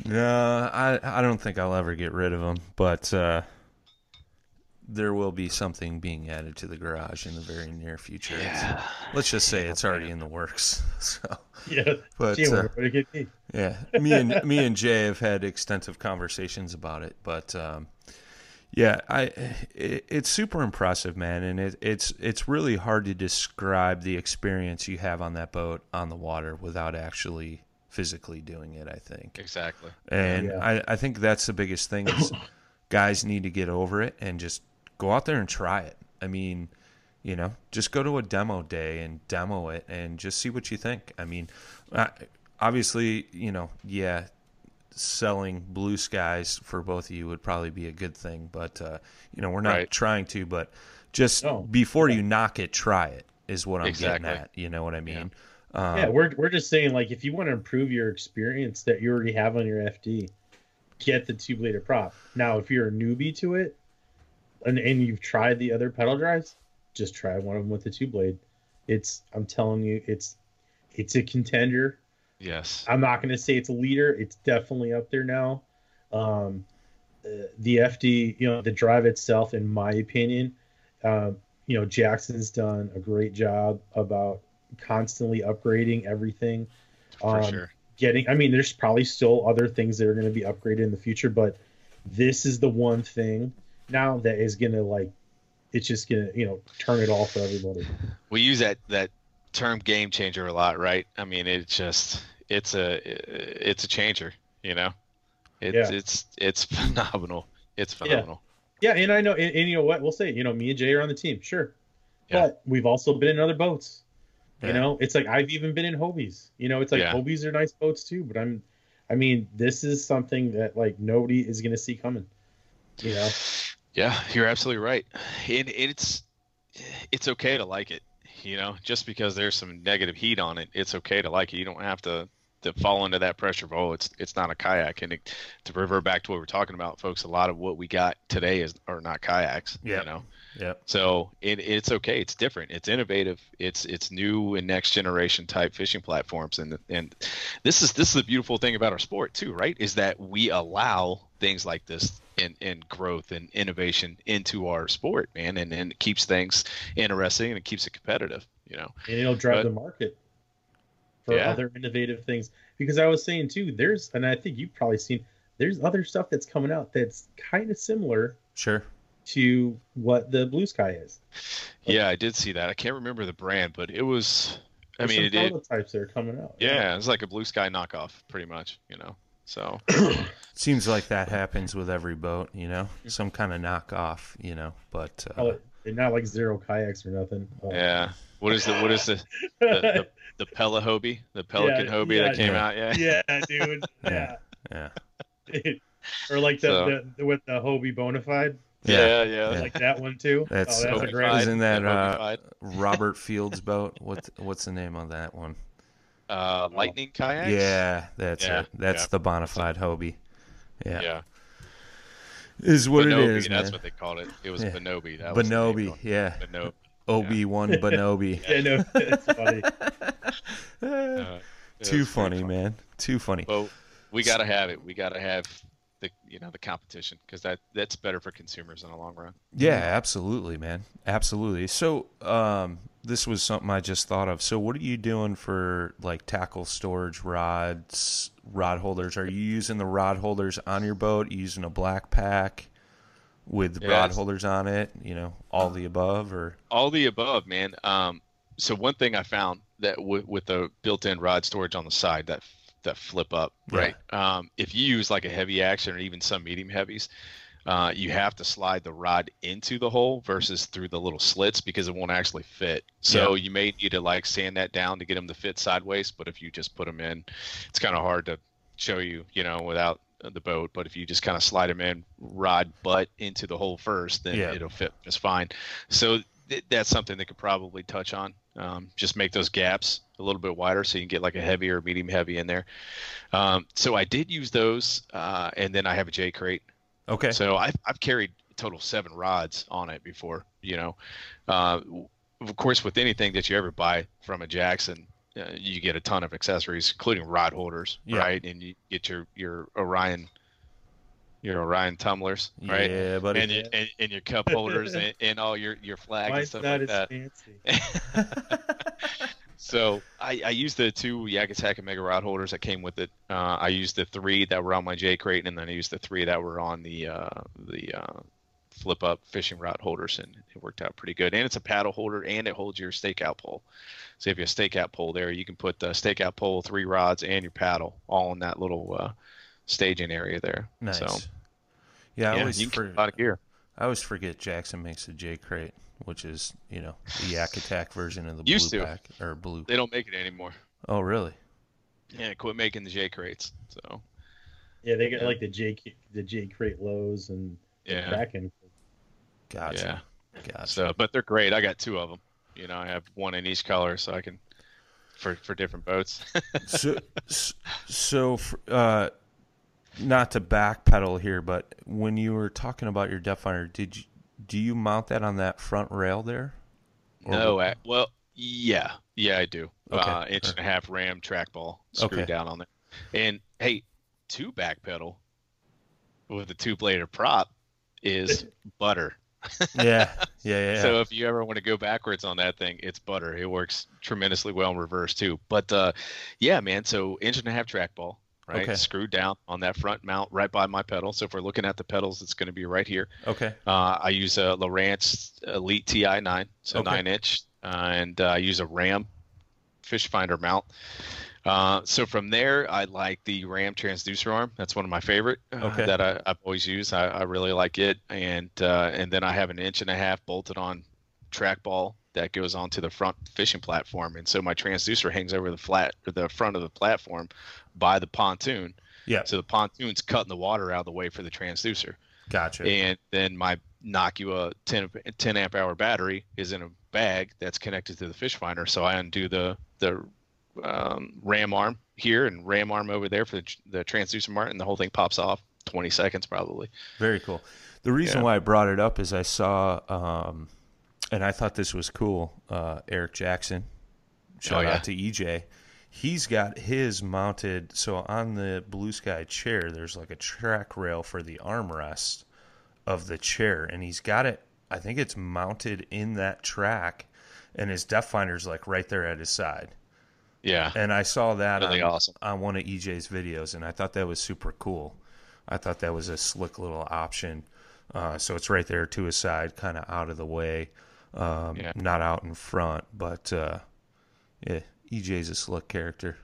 No, I I don't think I'll ever get rid of them, but uh, there will be something being added to the garage in the very near future. It's- Let's just say it's already in the works. So, Yeah, but Gee, uh, what it yeah, me and me and Jay have had extensive conversations about it, but um, yeah, I it, it's super impressive, man, and it, it's it's really hard to describe the experience you have on that boat on the water without actually physically doing it. I think. exactly. And Yeah. I, I think that's the biggest thing is guys need to get over it and just go out there and try it. I mean, you know, just go to a demo day and demo it and just see what you think. I mean, obviously, you know, yeah, selling blue skies for both of you would probably be a good thing, but uh, you know, we're not Right. trying to, but just No. before you knock it, try it is what I'm Exactly. getting at. You know what I mean? Um, yeah, we're we're just saying like if you want to improve your experience that you already have on your FD, get the two bladed prop. Now, if you're a newbie to it, and and you've tried the other pedal drives, just try one of them with the two blade. It's I'm telling you, it's it's a contender. Yes. I'm not going to say it's a leader. It's definitely up there now. Um, uh, the FD, you know, the drive itself, in my opinion, um, you know, Jackson's done a great job about constantly upgrading everything. For Um, sure. Getting, I mean, there's probably still other things that are going to be upgraded in the future, but this is the one thing now that is going to like, it's just going to, you know, turn it all for everybody. We use that that term game changer a lot, right? I mean, it's just it's a it's a changer, you know. It's Yeah. it's it's phenomenal. It's phenomenal. Yeah, and I know, and, and you know what? We'll say, you know, me and Jay are on the team, sure, Yeah. but we've also been in other boats. Yeah. You know, it's like I've even been in Hobies. You know, it's like Yeah. Hobies are nice boats too, but I'm, I mean, this is something that like nobody is gonna see coming. You know, Yeah, you're absolutely right. And it's it's okay to like it, you know, just because there's some negative heat on it, it's okay to like it. You don't have to to fall into that pressure of oh, it's it's not a kayak. And it, to revert back to what we're talking about, folks, a lot of what we got today is are not kayaks. Yeah. You know, Yep. so it, it's okay. It's different. It's innovative. It's it's new and next generation type fishing platforms. And and this is this is the beautiful thing about our sport too, right? Is that we allow things like this and, and growth and innovation into our sport, man, and, and it keeps things interesting and it keeps it competitive, you know. and it'll drive But- the market for Yeah. other innovative things. Because I was saying too, there's, and I think you've probably seen, there's other stuff that's coming out that's kind of similar Sure. to what the Blue Sky is. Yeah, I did see that. I can't remember the brand, but it was. I mean, it, some it prototypes that are coming out. yeah, it's like a blue sky knockoff, pretty much, you know. So Seems like that happens with every boat, you know, some kind of knockoff, you know. But uh, Oh, they're not like zero kayaks or nothing. Oh. yeah, what is the what is the the, the, the Pella Hobie, the Pelican Yeah, Hobie yeah, that came yeah. out? Yeah, yeah, dude. Yeah. yeah, or like the, So- the, the with the Hobie Bonafide, yeah, yeah. Yeah. like that one too. That's- oh, that's a great. Isn't that, uh, Robert Fields boat. What what's the name on that one? Uh, lightning kayaks? Yeah, that's Yeah, it. That's yeah. the bonafide Hobie. Yeah, yeah. is what Bonobi, it is, that's man. what they called it. It was Yeah. Bonobi. That was Bonobi, yeah. Bonobi. Obi Wan Bonobi. Yeah, no, it's funny. Uh, it Too was very funny, man. Too funny. Well, we got to have it. We got to have the you know the competition because that that's better for consumers in the long run. Yeah, absolutely, man. Absolutely. So, um, this was something I just thought of. So, what are you doing for like tackle storage rods, rod holders? Are you using the rod holders on your boat? You using a BlackPak with Yeah, rod holders on it? You know, all the above, or All the above, man. Um, so one thing I found that w- with the built-in rod storage on the side that that flip up, Yeah. right? Um, if you use like a heavy action or even some medium heavies, uh, you have to slide the rod into the hole versus through the little slits because it won't actually fit. So you may need to like sand that down to get them to fit sideways. But if you just put them in, it's kind of hard to show you, you know, without the boat. But if you just kind of slide them in, rod butt into the hole first, then Yeah. it'll fit just fine. So th- that's something they could probably touch on. Um, just make those gaps a little bit wider so you can get like a heavier, medium heavy in there. Um, so I did use those, uh, and then I have a J crate. Okay, So I've, I've carried a total seven rods on it before, you know. Uh, of course, with anything that you ever buy from a Jackson, uh, you get a ton of accessories, including rod holders, Yeah. right? And you get your, your Orion, your Orion tumblers, right? yeah, buddy. And, your, and, and your cup holders and, and all your, your flags and stuff not like as that. So I, I used the two YakAttack Omega Rod holders that came with it. Uh, I used the three that were on my J crate, and then I used the three that were on the uh, the uh, flip up fishing rod holders, and it worked out pretty good. And it's a paddle holder, and it holds your stakeout pole. So if you have a stakeout pole there, you can put the stakeout pole, three rods, and your paddle all in that little uh, staging area there. nice. So yeah, I yeah, always you can for- a lot of gear. I always forget Jackson makes a J crate, which is you know the Yak Attack version of the Used blue to. pack or blue. They don't make it anymore. Oh, really? Yeah, quit making the J crates. So Yeah, they got Yeah. like the J the J crate lows and yeah, Kraken. Gotcha. yeah. Gotcha. So, but they're great. I got two of them. You know, I have one in each color, so I can for for different boats. so, so for, uh, not to backpedal here, but when you were talking about your depth finder, did you do you mount that on that front rail there? Or- no, I, well, yeah, yeah, I do. Okay, Uh, inch and a half ram trackball screwed Okay. down on there, and hey, two backpedal with a two bladed prop is butter. yeah, yeah, yeah. yeah. So if you ever want to go backwards on that thing, it's butter. It works tremendously well in reverse too. But uh, yeah, man. So inch and a half trackball, right? Okay. Screwed down on that front mount right by my pedal. So if we're looking at the pedals, it's going to be right here. okay, Uh, I use a Lowrance Elite Ti nine, so Okay. nine inch, uh, and uh, I use a Ram fish finder mount. Uh, so from there, I like the Ram transducer arm. That's one of my favorite uh, Okay. that I, I've always used. I, I really like it, and uh, and then I have an inch and a half bolted on trackball that goes onto the front fishing platform, and so my transducer hangs over the flat or the front of the platform by the pontoon. yeah, So the pontoon's cutting the water out of the way for the transducer gotcha. and then my Nocqua 10, 10 amp hour battery is in a bag that's connected to the fish finder. So I undo the the um, ram arm here and ram arm over there for the, the transducer mart, and the whole thing pops off. 20 seconds probably. Very cool. The reason Yeah. why I brought it up is I saw, um, and I thought this was cool. Uh, Eric Jackson, shout Oh, yeah. out to EJ. He's got his mounted. So on the Blue Sky chair, there's like a track rail for the armrest, of the chair, and he's got it. I think it's mounted in that track, and his depth finder's like right there at his side. Yeah, And I saw that really on, awesome. on one of EJ's videos, and I thought that was super cool. I thought that was a slick little option. Uh, so it's right there to his side, kind of out of the way, um, Yeah. not out in front. But uh, yeah, EJ's a slick character.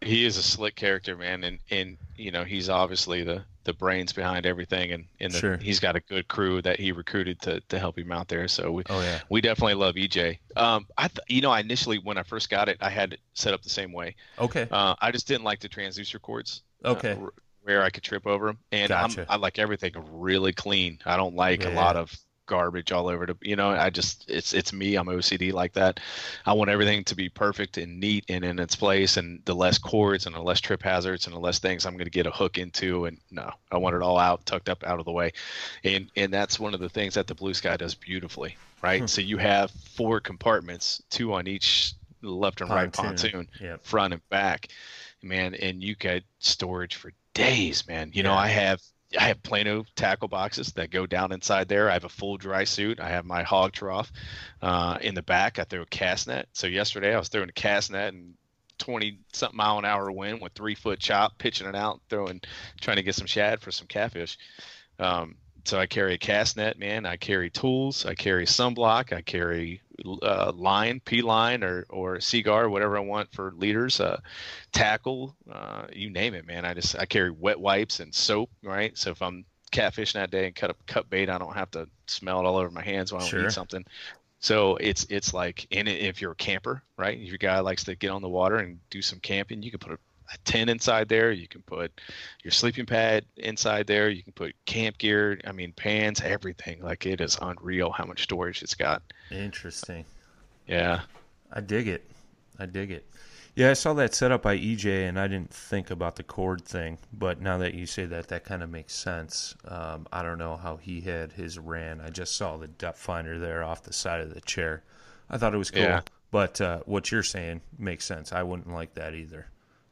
He is a slick character, man, and and you know he's obviously the the brains behind everything, and and the, Sure. he's got a good crew that he recruited to to help him out there. So we Oh yeah, we definitely love EJ. Um, I th- you know I initially when I first got it, I had it set up the same way. okay, Uh, I just didn't like the transducer cords. uh, okay, wh- where I could trip over them, and Gotcha. I'm, I like everything really clean. I don't like Yeah, a lot of garbage all over the. You know, I just it's it's me. I'm OCD like that. I want everything to be perfect and neat and in its place, and the less cords and the less trip hazards and the less things I'm going to get a hook into. And no, I want it all out, tucked up, out of the way, and and that's one of the things that the Blue Sky does beautifully, right? Hmm. So you have four compartments, two on each left and right pontoon Yep. front and back, man, and you get storage for days, man. You know, I have I have Plano tackle boxes that go down inside there. I have a full dry suit. I have my Hawg Trough uh, in the back. I throw a cast net. So yesterday I was throwing a cast net and 20 something mile an hour wind with three foot chop, pitching it out, throwing, trying to get some shad for some catfish. Um, so I carry a cast net, man. I carry tools. I carry sunblock. I carry uh, line, P line, or or Seaguar, whatever I want for leaders. Uh, tackle, uh, you name it, man. I just I carry wet wipes and soap, right? So if I'm catfishing that day and cut up cut bait, I don't have to smell it all over my hands when I Sure. eat something. So it's it's like, and if you're a camper, right? If your guy likes to get on the water and do some camping, you can put a, a tent inside there. You can put your sleeping pad inside there. You can put camp gear. I mean, pans, everything. Like it is unreal how much storage it's got. Interesting. Yeah. I dig it. I dig it. Yeah, I saw that set up by EJ, and I didn't think about the cord thing. But now that you say that, that kind of makes sense. Um, I don't know how he had his ran. I just saw the depth finder there off the side of the chair. I thought it was cool. Yeah. But uh, what you're saying makes sense. I wouldn't like that either.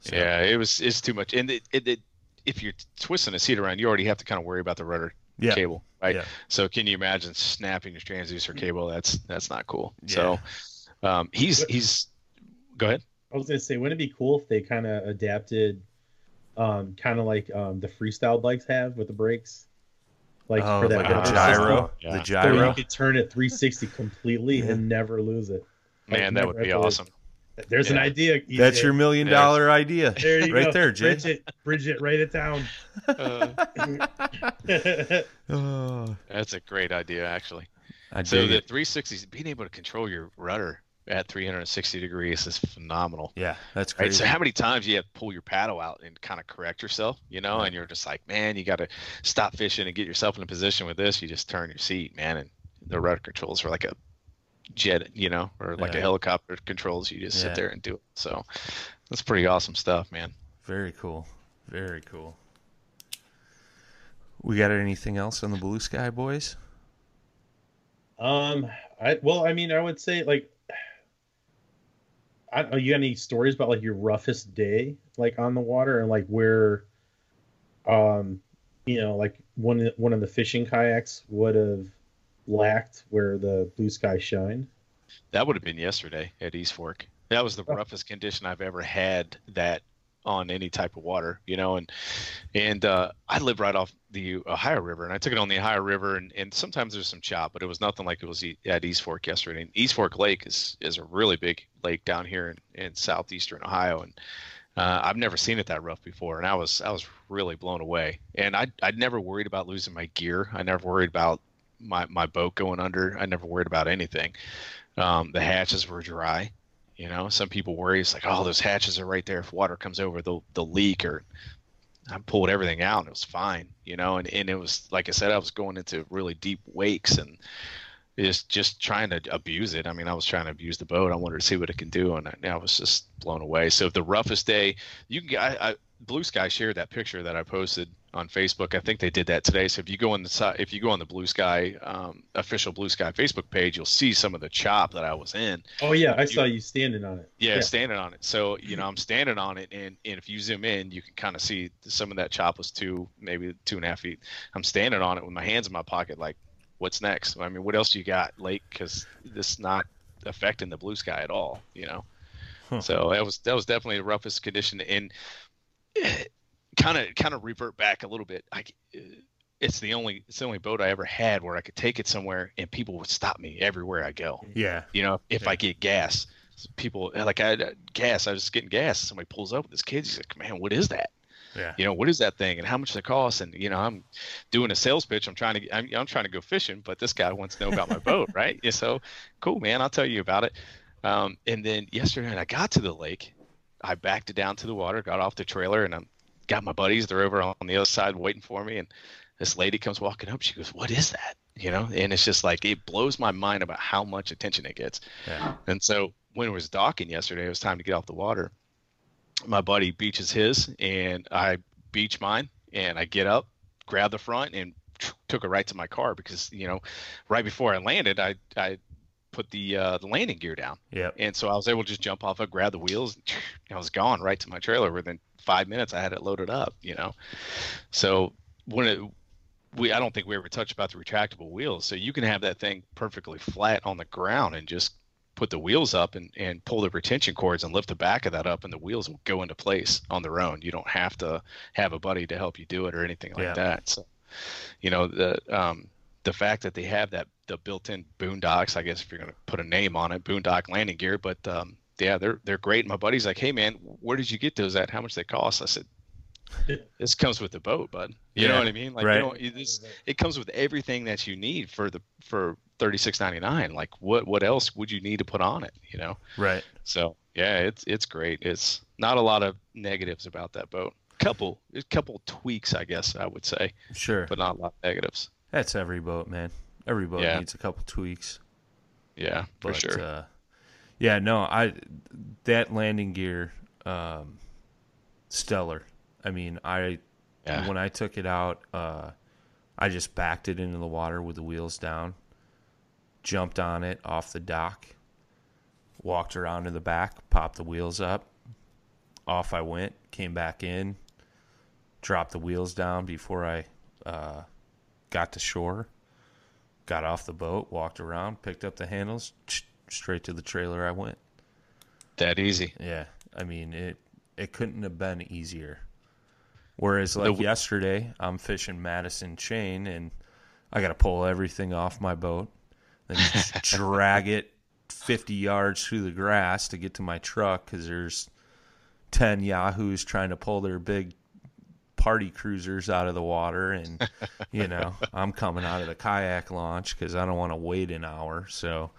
So, Yeah, it was it's too much. And it, it, it if you're twisting a seat around, you already have to kind of worry about the rudder Yeah. cable, right? Yeah. So can you imagine snapping your transducer cable? That's that's not cool. So um, he's he's go ahead. I was gonna say, wouldn't it be cool if they kind of adapted, um, kind of like um, the freestyle bikes have with the brakes, like oh, for that like rudder a system, gyro. Yeah. The so gyro. you could turn it 360 completely Yeah. and never lose it. Like, Man, that would be awesome. to lose- awesome. There's an Yeah. idea. That's your million dollar dollar idea. There you right go. there, Jay. Bridget, Bridget, write it down. Uh, Oh, that's a great idea, actually. I So the it. 360, being able to control your rudder at 360 degrees is phenomenal. Yeah, that's Right. So how many times you have to pull your paddle out and kind of correct yourself, you know, Yeah. and you're just like, man, you got to stop fishing and get yourself in a position with this. You just turn your seat, man, and the rudder controls are like a jet, you know, or like Yeah. a helicopter controls. You just Yeah. sit there and do it. So that's pretty awesome stuff, man. Very cool. Very cool. We got anything else on the blue sky, boys? Um, I well, I mean, I would say like, I don't know. You got any stories about like your roughest day, like on the water, and like where, um, you know, like one one of the fishing kayaks would have lacked where the blue sky shined. That would have been yesterday at East Fork. That was the Oh. roughest condition I've ever had that on any type of water, you know, and and uh, I live right off the Ohio River, and I took it on the Ohio River, and, and sometimes there's some chop, but it was nothing like it was at East Fork yesterday. And East Fork Lake is is a really big lake down here in, in southeastern Ohio, and uh, I've never seen it that rough before, and I was I was really blown away. And I I'd never worried about losing my gear. I never worried about my my boat going under. I never worried about anything. Um, the hatches were dry. You know, some people worry it's like, oh, those hatches are right there. If water comes over, they'll they'll leak. Or I pulled everything out and it was fine. You know, and, and it was like I said, I was going into really deep wakes and just just trying to abuse it. I mean, I was trying to abuse the boat. I wanted to see what it can do, and I, I was just blown away. So the roughest day, you can. I, I Blue Sky shared that picture that I posted on Facebook. I think they did that today. So if you go on the if you go on the Blue Sky um, official Blue Sky Facebook page, you'll see some of the chop that I was in. Oh yeah, I saw you standing on it. Yeah, standing on it. So you know, I'm standing on it, and and if you zoom in, you can kind of see some of that chop was two, maybe two and a half feet. I'm standing on it with my hands in my pocket, like, what's next? I mean, what else you got, Lake? Because this is not affecting the Blue Sky at all. You know. Huh. So that was that was definitely the roughest condition, and kind of kind of revert back a little bit. I, it's the only it's the only boat I ever had where I could take it somewhere and people would stop me everywhere I go. Yeah. You know, if Yeah. I get gas, people like I gas. I was getting gas. Somebody pulls up with his kids. He's like, "Man, what is that? Yeah. You know, what is that thing, and how much does it cost?" And you know, I'm doing a sales pitch. I'm trying to I'm, I'm trying to go fishing, but this guy wants to know about my boat, right? Yeah, so cool, man. I'll tell you about it. Um, and then yesterday, I got to the lake. I backed it down to the water, got off the trailer, and I'm got my buddies. They're over on the other side waiting for me. And this lady comes walking up. She goes, "What is that?" You know, and it's just like it blows my mind about how much attention it gets. Yeah. And so when it was docking yesterday, it was time to get off the water. My buddy beaches his, and I beach mine, and I get up, grab the front, and took it right to my car because you know, right before I landed, I I put the uh, the landing gear down, Yep. and so I was able to just jump off, I grab the wheels, and I was gone right to my trailer within five minutes. I had it loaded up, you know. So when it we I don't think we ever touched about the retractable wheels. So you can have that thing perfectly flat on the ground and just put the wheels up and, and pull the retention cords and lift the back of that up and the wheels will go into place on their own. You don't have to have a buddy to help you do it or anything like Yeah. that. So you know, the um the fact that they have that the built-in boondocks, I guess if you're gonna put a name on it, boondock landing gear, but um yeah, they're they're great. My buddy's like, "Hey man, where did you get those at? How much they cost?" I said, "This comes with the boat, bud. You Yeah, know what I mean? Like, right. you know, it- this, it comes with everything that you need for the for thirty six ninety nine. Like, what what else would you need to put on it? You know? Right. So yeah, it's it's great. It's not a lot of negatives about that boat. Couple a couple tweaks, I guess I would say, Sure. but not a lot of negatives. That's every boat, man. Every boat Yeah. needs a couple tweaks. Yeah, for But, sure. Uh, yeah, no, I that landing gear, um, stellar. I mean, I yeah, when I took it out, uh, I just backed it into the water with the wheels down, jumped on it off the dock, walked around to the back, popped the wheels up, off I went, came back in, dropped the wheels down before I uh, got to shore, got off the boat, walked around, picked up the handles, straight to the trailer I went. that easy. Yeah, I mean it. It couldn't have been easier. Whereas like w- yesterday, I'm fishing Madison chain and I got to pull everything off my boat, then drag it 50 yards through the grass to get to my truck because there's 10 yahoos trying to pull their big party cruisers out of the water and you know i'm coming out of the kayak launch because i don't want to wait an hour so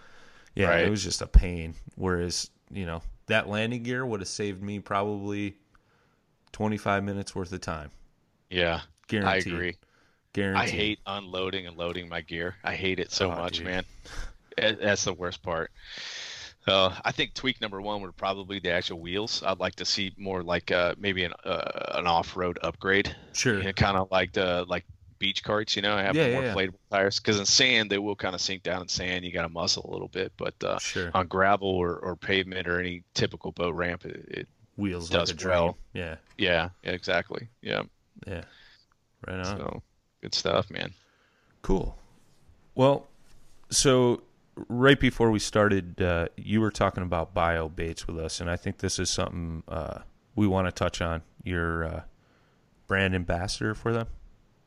yeah Right. it was just a pain whereas you know that landing gear would have saved me probably 25 minutes worth of time Yeah, guaranteed I agree. guaranteed I hate unloading and loading my gear. I hate it so Oh, much, dude. man. That's the worst part. Uh, I think tweak number one would probably the actual wheels. I'd like to see more like uh, maybe an uh, an off road upgrade, sure you know, kind of like the like beach carts, you know, I have Yeah, more yeah, yeah. inflatable tires. Because in sand, they will kind of sink down in sand. You got to muscle a little bit, but uh, sure on gravel or, or pavement or any typical boat ramp, it, it wheels does like a well. yeah yeah, exactly, yeah. yeah right on So good stuff, man. Cool. Well, so right before we started, uh, you were talking about bio baits with us, and I think this is something uh, we want to touch on. You're uh, brand ambassador for them.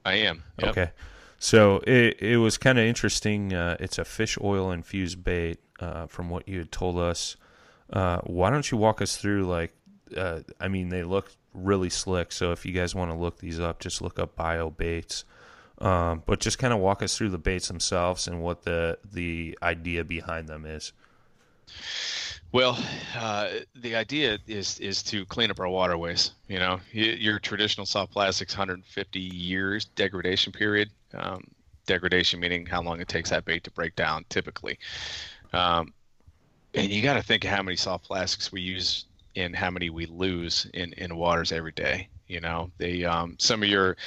I am. Yep. Okay. So it it was kind of interesting. Uh, it's a fish oil infused bait, uh, from what you had told us. Uh, why don't you walk us through like? Uh, I mean, they look really slick. So if you guys want to look these up, just look up bio baits. Um, but just kind of walk us through the baits themselves and what the the idea behind them is. Well, uh, the idea is is to clean up our waterways. You know, your traditional soft plastics, 150 years degradation period. Um, degradation meaning how long it takes that bait to break down, typically. Um, and you got to think of how many soft plastics we use and how many we lose in in waters every day. You know, they um, some of your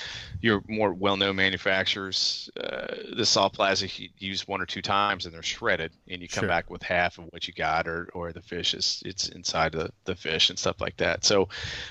your more well-known manufacturers, uh, the soft plastic you use one or two times and they're shredded, and you come Sure. back with half of what you got, or or the fish is it's inside the the fish and stuff like that. So,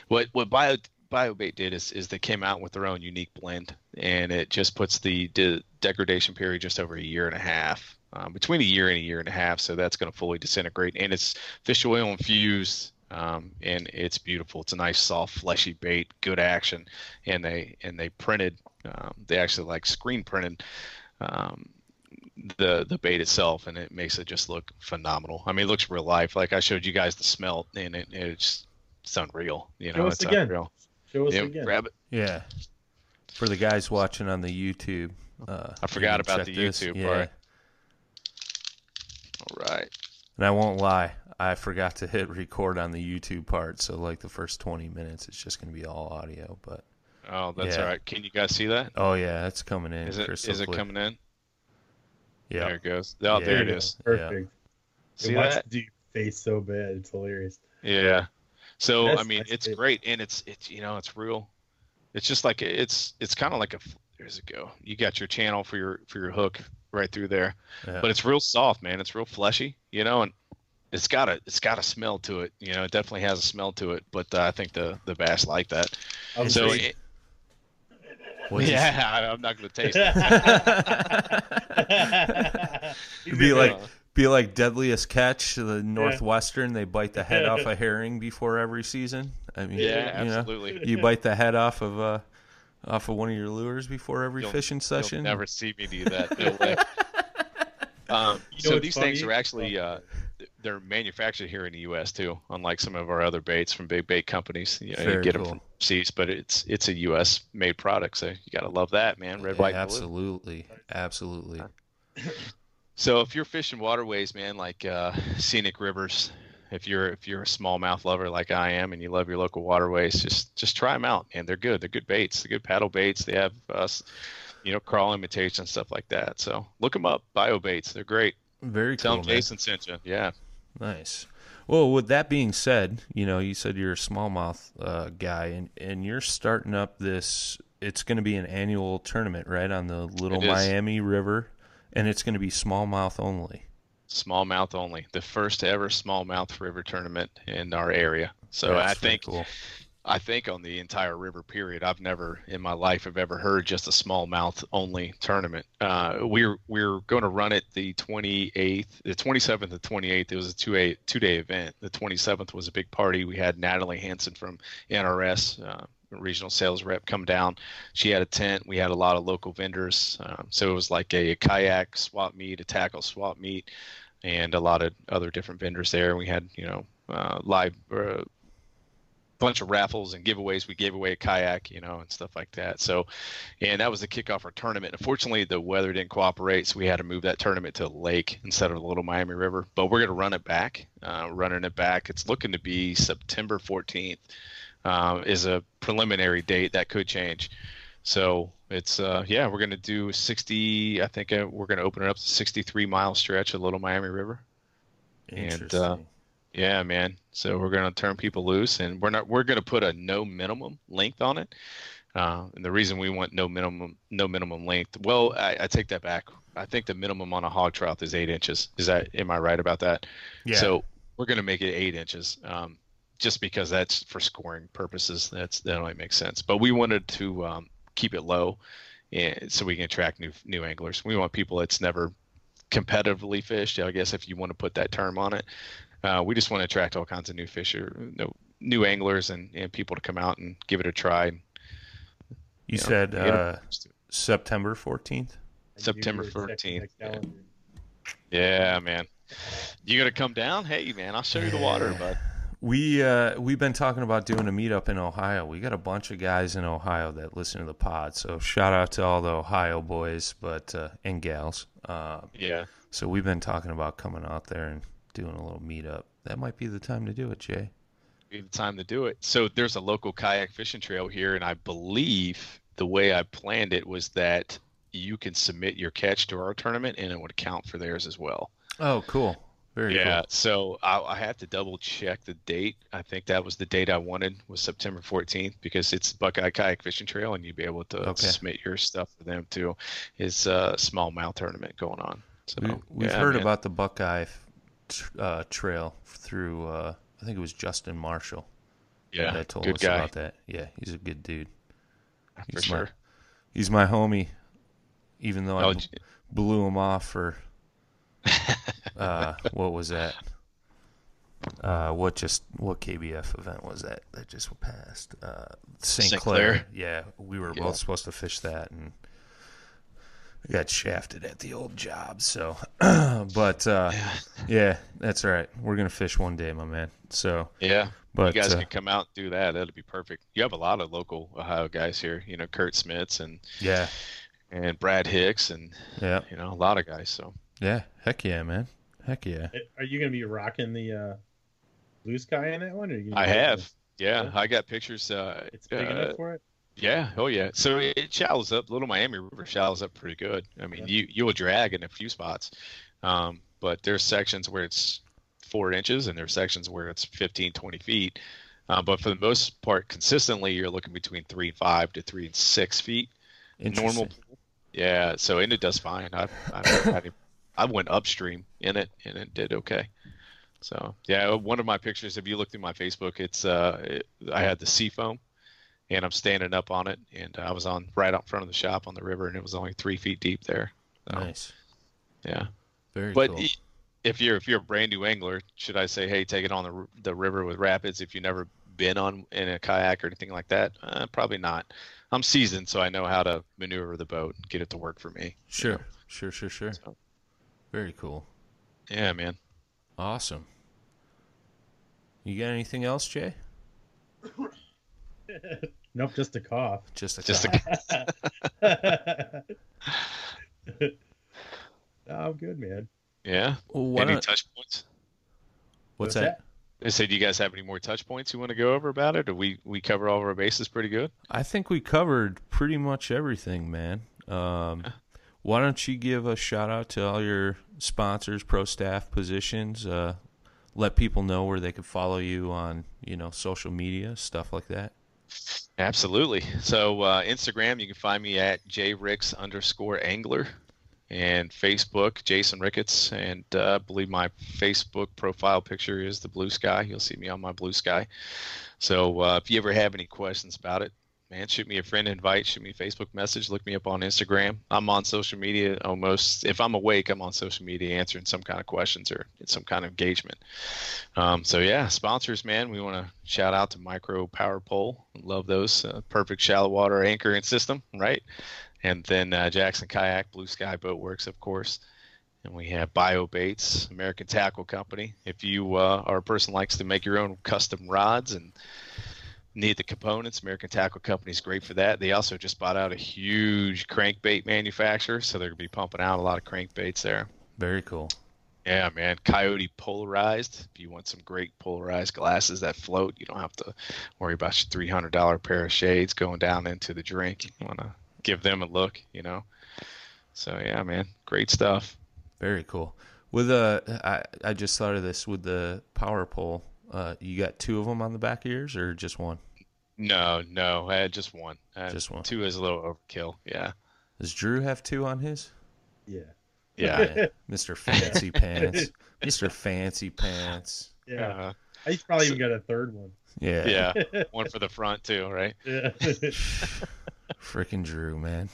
what what bio BioBait did is, is they came out with their own unique blend, and it just puts the de- degradation period just over a year and a half, um, between a year and a year and a half. So that's going to fully disintegrate, and it's fish oil infused, um, and it's beautiful. It's a nice, soft, fleshy bait, good action, and they and they printed, um, they actually like screen printed. Um, the the bait itself and it makes it just look phenomenal. I mean, it looks real life. Like I showed you guys the smelt, and it, it's it's unreal. You know, Show us it's again. unreal. Show us Yeah, again. grab it. Yeah. For the guys watching on the YouTube, uh, I forgot about the this. YouTube yeah. part. All right. And I won't lie, I forgot to hit record on the YouTube part. So like the first 20 minutes, it's just going to be all audio. But Oh, that's Yeah. all right. Can you guys see that? oh yeah, it's coming in. Is it crystal is it coming in? Yeah. There it goes. Oh, there it Yeah. Perfect. See that? it do your face so bad. It's hilarious. Yeah. So I mean, it's good. great, and it's it's you know it's real. It's just like it's it's kind of like a there's a go. You got your channel for your for your hook right through there, Yeah. but it's real soft, man. It's real fleshy, you know, and it's got a it's got a smell to it. You know, it definitely has a smell to it. But uh, I think the the bass like that. I'm So it, What'd yeah, I- I'm not gonna taste it. It'd be like be like deadliest catch, the Northwestern. They bite the head off a herring before every season. I mean, yeah, you know, absolutely. you bite the head off of uh off of one of your lures before every You'll- fishing session. You'll never see me do that. No way. Um, You know so what's these things are actually uh, they're manufactured here in the U.S. too, unlike some of our other baits from big bait companies. You, know, you get them from overseas, but it's it's a U.S. made product, so you gotta love that, man. Red, Yeah, white, and blue. absolutely, absolutely. So if you're fishing waterways, man, like uh, scenic rivers, if you're if you're a smallmouth lover like I am, and you love your local waterways, just just try them out, man. They're good. They're good baits. They're good paddle baits. They have us, you know, crawl imitation stuff like that. So look them up. Bio baits. They're great. Very Tell cool. them man. Jason sent you. Yeah. Nice. Well, with that being said, you know, you said you're a smallmouth uh, guy, and and you're starting up this. It's going to be an annual tournament, right, on the Little It is. Miami River, and it's going to be smallmouth only. Smallmouth only. The first ever smallmouth river tournament in our area. So That's I think cool. I think on the entire river period, I've never in my life have ever heard just a smallmouth only tournament. Uh, we're we're going to run it the 28th, the 27th and 28th. It was a two a two day event. The 27th was a big party. We had Natalie Hansen from NRS. Uh, regional sales rep come down she had a tent we had a lot of local vendors um, so it was like a, kayak swap meet a tackle swap meet and a lot of other different vendors there we had you know uh, live uh, bunch of raffles and giveaways. We gave away a kayak, you know, and stuff like that. So, and that was the kickoff for tournament. Unfortunately, the weather didn't cooperate, so we had to move that tournament to a lake instead of the Little Miami River. But we're going to run it back. Uh, running it back. It's looking to be September 14th. Uh, is a preliminary date that could change. So it's uh, yeah, we're going to do 60. I think uh, we're going to open it up to 63 mile stretch of Little Miami River. and, uh. Yeah, man. So we're gonna turn people loose, and we're not. We're gonna put a no minimum length on it. Uh, and the reason we want no minimum no minimum length, well, I, I take that back. I think the minimum on a Hawg Trough is eight inches. Is that am I right about that? yeah. So we're gonna make it eight inches, um, just because that's for scoring purposes. That's that only makes sense. But we wanted to um, keep it low, and so we can attract new new anglers. We want people that's never competitively fished. I guess if you want to put that term on it, uh, we just want to attract all kinds of new fisher, no, new anglers, and, and people to come out and give it a try. you know, said uh, used to it. September 14th. September 14th, next to the yeah. yeah, man. You gonna come down? Hey, man, I'll show you the water, bud. We uh, we've been talking about doing a meetup in Ohio. We got a bunch of guys in Ohio that listen to the pod. So shout out to all the Ohio boys, but uh, and gals. Uh, Yeah. so we've been talking about coming out there and doing a little meetup. That might be the time to do it, Jay. be the time to do it. So there's a local kayak fishing trail here, and I believe the way I planned it was that you can submit your catch to our tournament, and it would count for theirs as well. Oh, cool. Very yeah, cool. so I, I had to double check the date. I think that was the date I wanted was September 14th because it's Buckeye Kayak Fishing Trail, and you'd be able to Okay. submit your stuff for them too. It's a small smallmouth tournament going on. So We, we've yeah, heard man. about the Buckeye uh, Trail through. Uh, I think it was Justin Marshall yeah, that told good us guy about that. Yeah, he's a good dude. for He's my, sure. he's my homie, even though I Oh, b- j- blew him off for. uh, what was that? Uh, what just what KBF event was that that just passed? Uh, St. Clair? Yeah, we were Yeah. both supposed to fish that, and I got shafted at the old job. So, but uh, yeah, that's all right. We're gonna fish one day, my man. So, Yeah, but you guys uh, can come out and do that. That'd be perfect. You have a lot of local Ohio guys here. You know, Kurt Smits and yeah, and Brad Hicks and yeah, you know a lot of guys. So yeah. Heck yeah, man. Heck yeah. Are you gonna be rocking the uh, blue sky in that one? Or are you I have. Yeah, Yeah. I got pictures. Uh, It's big uh, enough for it. Yeah, oh yeah. So it, shallows up. Little Miami River shallows up pretty good. I mean, Yeah. you you will drag in a few spots, um, but there's sections where it's four inches and there's sections where it's 15, 20 feet. Uh, but for the most part, consistently, you're looking between three and five to three and six feet. Normal. Yeah. So and it does fine. I I, I, I went upstream in it and it did okay. So yeah, one of my pictures, if you look through my Facebook, it's uh, it, I had the sea foam, and I'm standing up on it, and I was on right out front of the shop on the river, and it was only three feet deep there. So, Nice. Yeah, Very but cool. i- if you're if you're a brand new angler, should I say, hey, take it on the the river with rapids if you've never been on in a kayak or anything like that? Uh, probably not. I'm seasoned, so I know how to maneuver the boat and get it to work for me. Sure, sure, sure, sure. So- Very cool. Yeah, man. Awesome. You got anything else, Jay? Nope, just a cough. Just a Just couple. a no, I'm good, man. yeah. Well, why Any don't- touch points? what's What's that? They say, do you guys have any more touch points you want to go over about it? Or we we cover all of our bases pretty good? I think we covered pretty much everything, man. Um, why don't you give a shout out to all your sponsors, pro staff positions? Uh, let people know where they can follow you on, you know, social media, stuff like that. Absolutely. So uh, Instagram, you can find me at jricks underscore angler, and Facebook, Jason Ricketts, and uh, I believe my Facebook profile picture is the blue sky. You'll see me on my blue sky. So uh, if you ever have any questions about it, man, shoot me a friend invite, shoot me a Facebook message, look me up on Instagram. I'm on social media almost. If I'm awake, I'm on social media answering some kind of questions or some kind of engagement. Um, so yeah, sponsors, man, we want to shout out to Micro Power Pole. Love those. Uh, perfect shallow water anchoring system, right? And then uh, Jackson Kayak, Blue Sky Boat Works, of course. And we have Bio Baits, American Tackle Company. If you uh, are a person likes to make your own custom rods and need the components, American Tackle Company is great for that. They also just bought out a huge crankbait manufacturer, so they're going to be pumping out a lot of crankbaits there. Very cool. Yeah, man. Coyote polarized. If you want some great polarized glasses that float, you don't have to worry about your three hundred dollar pair of shades going down into the drink. You want to give them a look, you know. So yeah, man, great stuff. Very cool. With uh, I I just thought of this with the power pole. Uh, you got two of them on the back of yours, or just one? No, no, I had just one. I had Just one. Two is a little overkill. Yeah, Does Drew have two on his? Yeah. yeah. Mr. Fancy Pants. Mr. Fancy Pants. Yeah. Uh, He's probably even got a third one. Yeah. yeah, one for the front too, right? Yeah. Freaking Drew, man.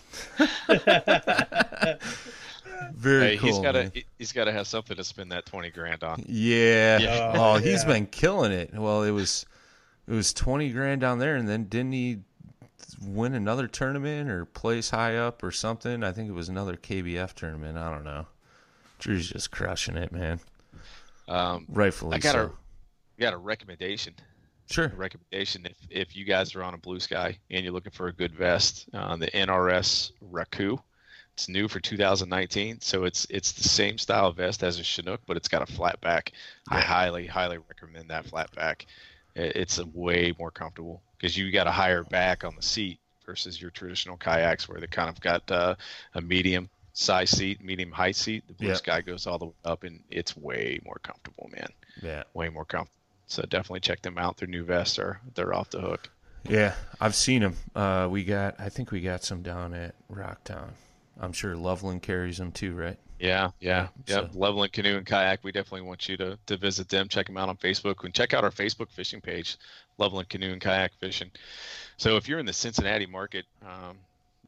Very Hey, cool. he's got to he's got to have something to spend that twenty grand on. Yeah. Yeah. Oh, he's Yeah. been killing it. Well, it was it was twenty grand down there, and then didn't he win another tournament or place high up or something? I think it was another KBF tournament. I don't know. Drew's just crushing it, man. Um, Rightfully I got so. a got a recommendation. Sure. a recommendation if, if you guys are on a blue sky and you're looking for a good vest uh, the nrs raku it's new for 2019 so it's it's the same style vest as a chinook but it's got a flat back i highly highly recommend that flat back it's a way more comfortable because you got a higher back on the seat versus your traditional kayaks where they kind of got uh, a medium size seat, medium height seat. The Blue Yeah. Sky goes all the way up, and it's way more comfortable, man. Yeah. Way more comfortable. So definitely check them out. Their new vests are they're off the hook. Yeah, I've seen them. Uh, we got, I think we got some down at Rocktown. I'm sure Loveland carries them too, right? Yeah, yeah, Yeah, so- Loveland Canoe and Kayak. We definitely want you to to visit them. Check them out on Facebook and check out our Facebook fishing page, Loveland Canoe and Kayak Fishing. So if you're in the Cincinnati market, um,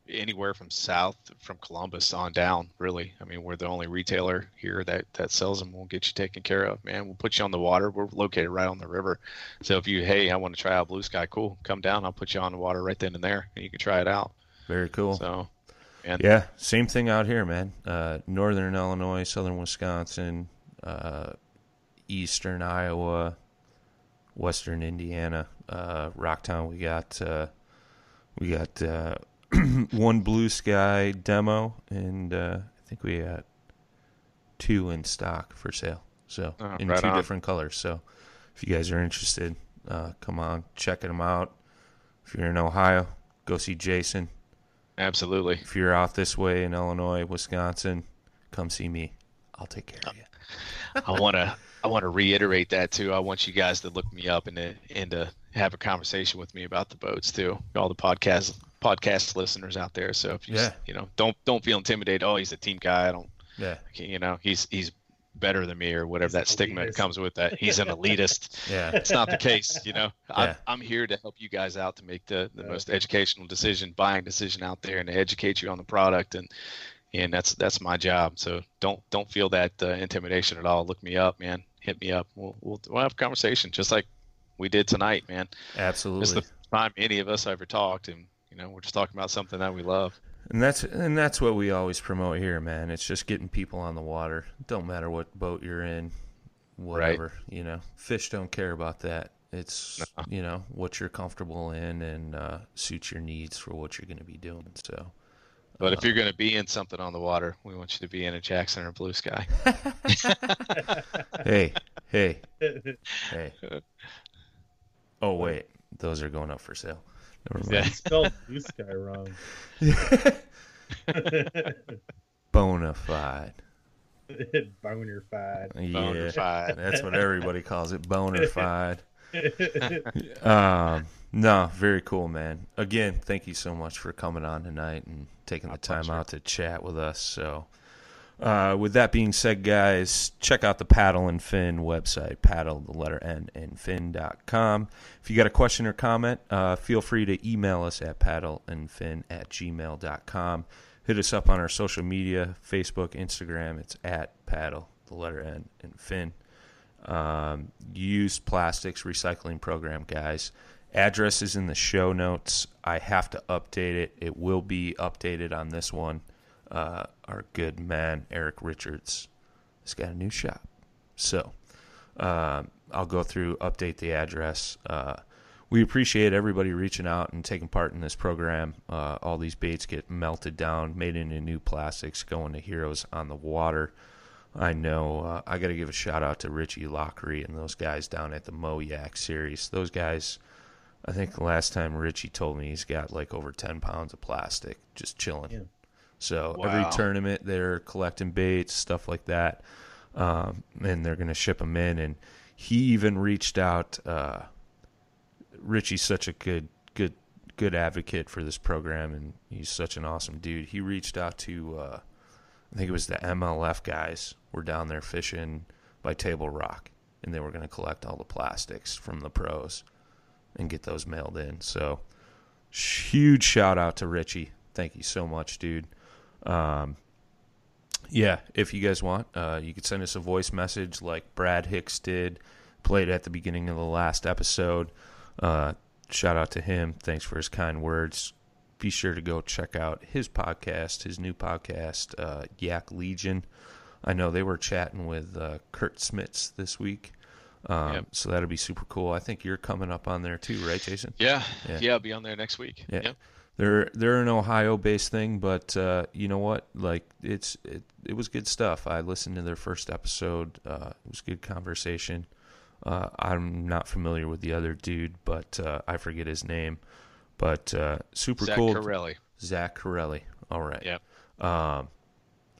anywhere from south from Columbus on down, really. I mean, we're the only retailer here that that sells them. We'll get you taken care of, man. We'll put you on the water. We're located right on the river. So if you, hey, I want to try out Blue Sky, cool, come down. I'll put you on the water right then and there, and you can try it out. Very cool. So, and Yeah, same thing out here, man. Uh, northern Illinois, southern Wisconsin, uh, eastern Iowa, western Indiana, uh, Rocktown. We got uh, we got uh, one blue sky demo, and uh, I think we got two in stock for sale. So Oh, in right two on. different colors. So if you guys are interested, uh, come on, checking them out. If you're in Ohio, go see Jason absolutely. if you're out this way in Illinois, Wisconsin, come see me. I'll take care of you. I want to I want to reiterate that too. I want you guys to look me up and to, and to have a conversation with me about the boats too. All the podcast podcast listeners out there. So if you Yeah. you know don't don't feel intimidated. Oh, he's a team guy. I don't Yeah, you know he's he's better than me or whatever He's that stigma elitist. comes with that. He's an elitist. yeah, it's not the case. You know, Yeah. I'm, I'm here to help you guys out to make the, the Yeah. most educational decision, buying decision out there, and to educate you on the product, and and that's that's my job. So don't don't feel that uh, intimidation at all. Look me up, man. Hit me up. We'll we'll, we'll have a conversation just like we did tonight, man. Absolutely it's the first time any of us ever talked, and you know we're just talking about something that we love. And that's and that's what we always promote here, man. It's just getting people on the water. Don't matter what boat you're in, whatever. You know, fish don't care about that. It's you know what you're comfortable in and uh, suits your needs for what you're going to be doing. So But Uh, if you're going to be in something on the water, we want you to be in a Jackson or Blue Sky. hey, hey, hey. Oh wait, those are going up for sale. Never mind. Yeah. Spelled blue sky wrong. Bona fide. Yeah, Bonafide. that's what everybody calls it. Boner fide. Um, no, very cool, man. Again, thank you so much for coming on tonight and taking the time pleasure. out to chat with us. So, uh, with that being said, guys, check out the Paddle and Fin website, paddle, the letter N, and fin.com. If you got a question or comment, uh, feel free to email us at paddleandfin at gmail.com. Hit us up on our social media Facebook, Instagram. It's at paddle, the letter N, and fin um, used plastics recycling program, guys. Address is in the show notes. I have to update it. It will be updated on this one. Uh, our good man, Eric Richards, has got a new shop. So um, I'll go through, update the address. Uh, we appreciate everybody reaching out and taking part in this program. Uh, all these baits get melted down, made into new plastics, going to Heroes on the Water. I know uh, I got to give a shout out to Richie Lockery and those guys down at the Moyak series. Those guys, I think last time Richie told me he's got like over 10 pounds of plastic just chilling. Yeah. So Wow. every tournament they're collecting baits, stuff like that, um, and they're going to ship them in. And he even reached out. Uh, Richie's such a good, good, good advocate for this program, and he's such an awesome dude. He reached out to. Uh, I think it was the MLF guys were down there fishing by Table Rock, and they were going to collect all the plastics from the pros and get those mailed in. So, huge shout out to Richie. Thank you so much, dude. Um, yeah, if you guys want, uh, you could send us a voice message like Brad Hicks did, played at the beginning of the last episode. Uh, shout out to him. Thanks for his kind words be sure to go check out his podcast, his new podcast, uh, Yak Legion. I know they were chatting with uh, Kurt Smits this week, um, Yep. so that'll be super cool. I think you're coming up on there too, right, Jason? Yeah, Yeah. yeah, I'll be on there next week. Yeah. Yep. They're they're an Ohio-based thing, but uh, you know what? Like it's it, it was good stuff. I listened to their first episode. Uh, it was good conversation. Uh, I'm not familiar with the other dude, but uh, I forget his name. But uh, super Zach cool. Corelli. Zach Corelli. All right. Yep. Um,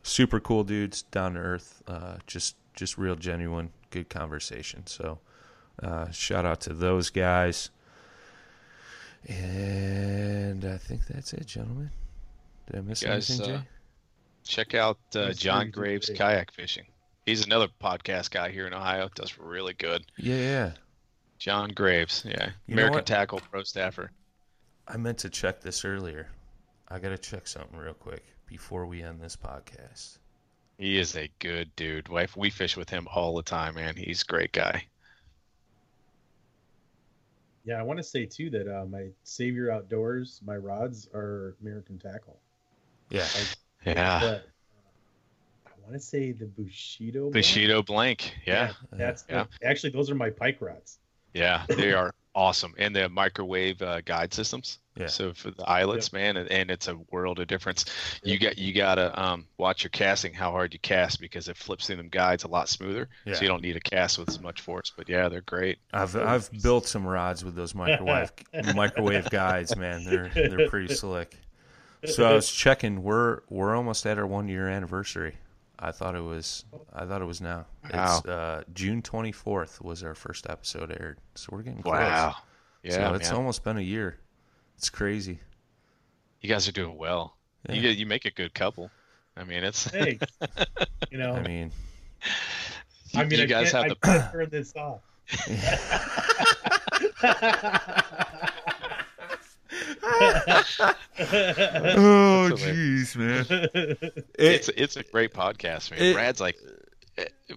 super cool dudes, down to earth, uh, just just real genuine, good conversation. So uh, shout out to those guys. And I think that's it, gentlemen. Did I miss Guys, anything, uh, Check out uh, John sir. Graves kayak fishing. He's another podcast guy here in Ohio. Does really good. Yeah, yeah. John Graves, yeah, You American? Tackle Pro staffer. I meant to check this earlier. I got to check something real quick before we end this podcast. He is a good dude. Wife, we fish with him all the time, man. He's a great guy. Yeah, I want to say too that uh, my Savior Outdoors, my rods are American Tackle. Yeah. Yeah, But uh, I want to say the Bushido. Bushido Blank. Yeah, That's Yeah. actually those are my pike rods. yeah, they are awesome, and the microwave uh, guide systems. Yeah. So for the eyelets, man, and, and it's a world of difference. You got you gotta um, watch your casting, how hard you cast, because it flips through them guides a lot smoother. Yeah. So you don't need to cast with as much force. But yeah, they're great. I've I've built some rods with those microwave microwave guides, man. They're they're pretty slick. So I was checking. We're we're almost at our one year anniversary. I thought it was I thought it was now. It's uh, June twenty fourth was our first episode aired. So we're getting close. Wow. Yeah, so it's man. almost been a year. It's crazy. you guys are doing well. Yeah. You you make a good couple. I mean, it's Hey, you know, I mean, I mean, you I guys can't, have I the can't turn this off. oh jeez, man. it's it's a great podcast, man. it- Brad's like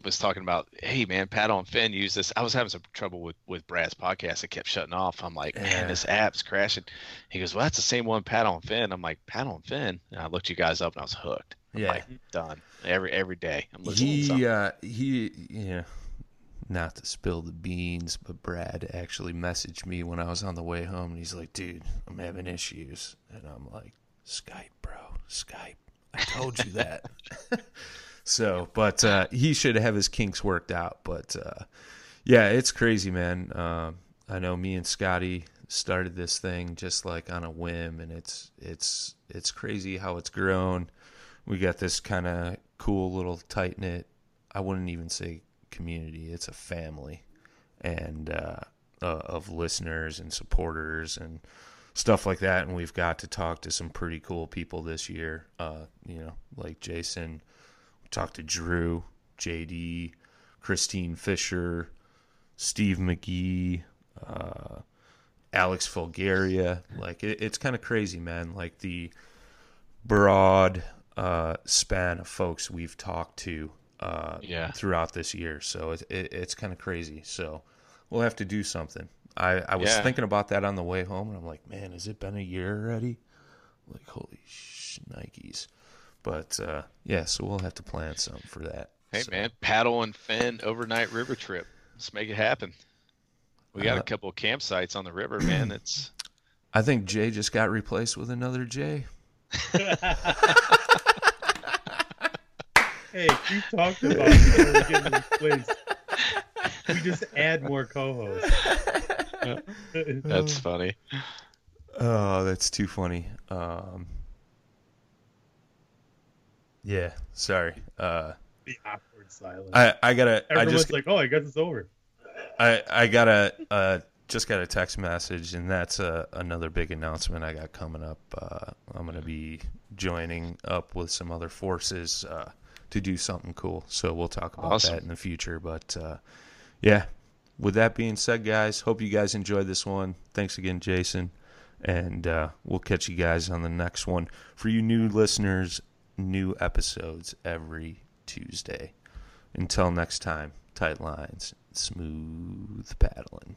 was talking about, hey man, Paddle and Fin use this. I was having some trouble with with Brad's podcast. It kept shutting off. I'm like, Yeah. man, this app's crashing. He goes, well, that's the same one, Paddle and Fin. I'm like, Paddle and Fin. And I looked you guys up and I was hooked. I'm Yeah. like, done. Every every day I'm listening. he uh he yeah not to spill the beans but brad actually messaged me when i was on the way home and he's like dude i'm having issues and i'm like skype bro skype i told you that so but uh he should have his kinks worked out but uh yeah it's crazy man. Um i know me and scotty started this thing just like on a whim and it's it's it's crazy how it's grown. We got this kind of cool little tight knit i wouldn't even say community it's a family and uh, uh, of listeners and supporters and stuff like that and we've got to talk to some pretty cool people this year. Uh, you know like jason talked to drew jd christine fisher steve mcgee uh, alex fulgaria like it, it's kind of crazy man like the broad uh, span of folks we've talked to uh, Yeah. throughout this year. So it, it, it's kind of crazy. So we'll have to do something. I, I was Yeah. thinking about that on the way home, and I'm like, man, has it been a year already? Like, holy sh- Nikes. But uh, yeah, so we'll have to plan something for that. Hey So, man, Paddle and Fin overnight river trip. Let's make it happen. We got Uh, a couple of campsites on the river, man. It's I think Jay just got replaced with another Jay. hey, we talked about it. We're getting replaced. We just add more co-hosts. that's funny. Oh, that's too funny. Um, yeah, sorry. Uh, the awkward silence. I I gotta. I Everyone's just like, "Oh, I guess it's over." I I got a uh, just got a text message, and that's uh, another big announcement I got coming up. Uh, I'm gonna be joining up with some other forces uh, to do something cool. So we'll talk about Awesome. that in the future. But uh, yeah, with that being said, guys, hope you guys enjoyed this one. Thanks again, Jason, and uh, we'll catch you guys on the next one. For you new listeners, new episodes every Tuesday. Until next time, tight lines, smooth paddling.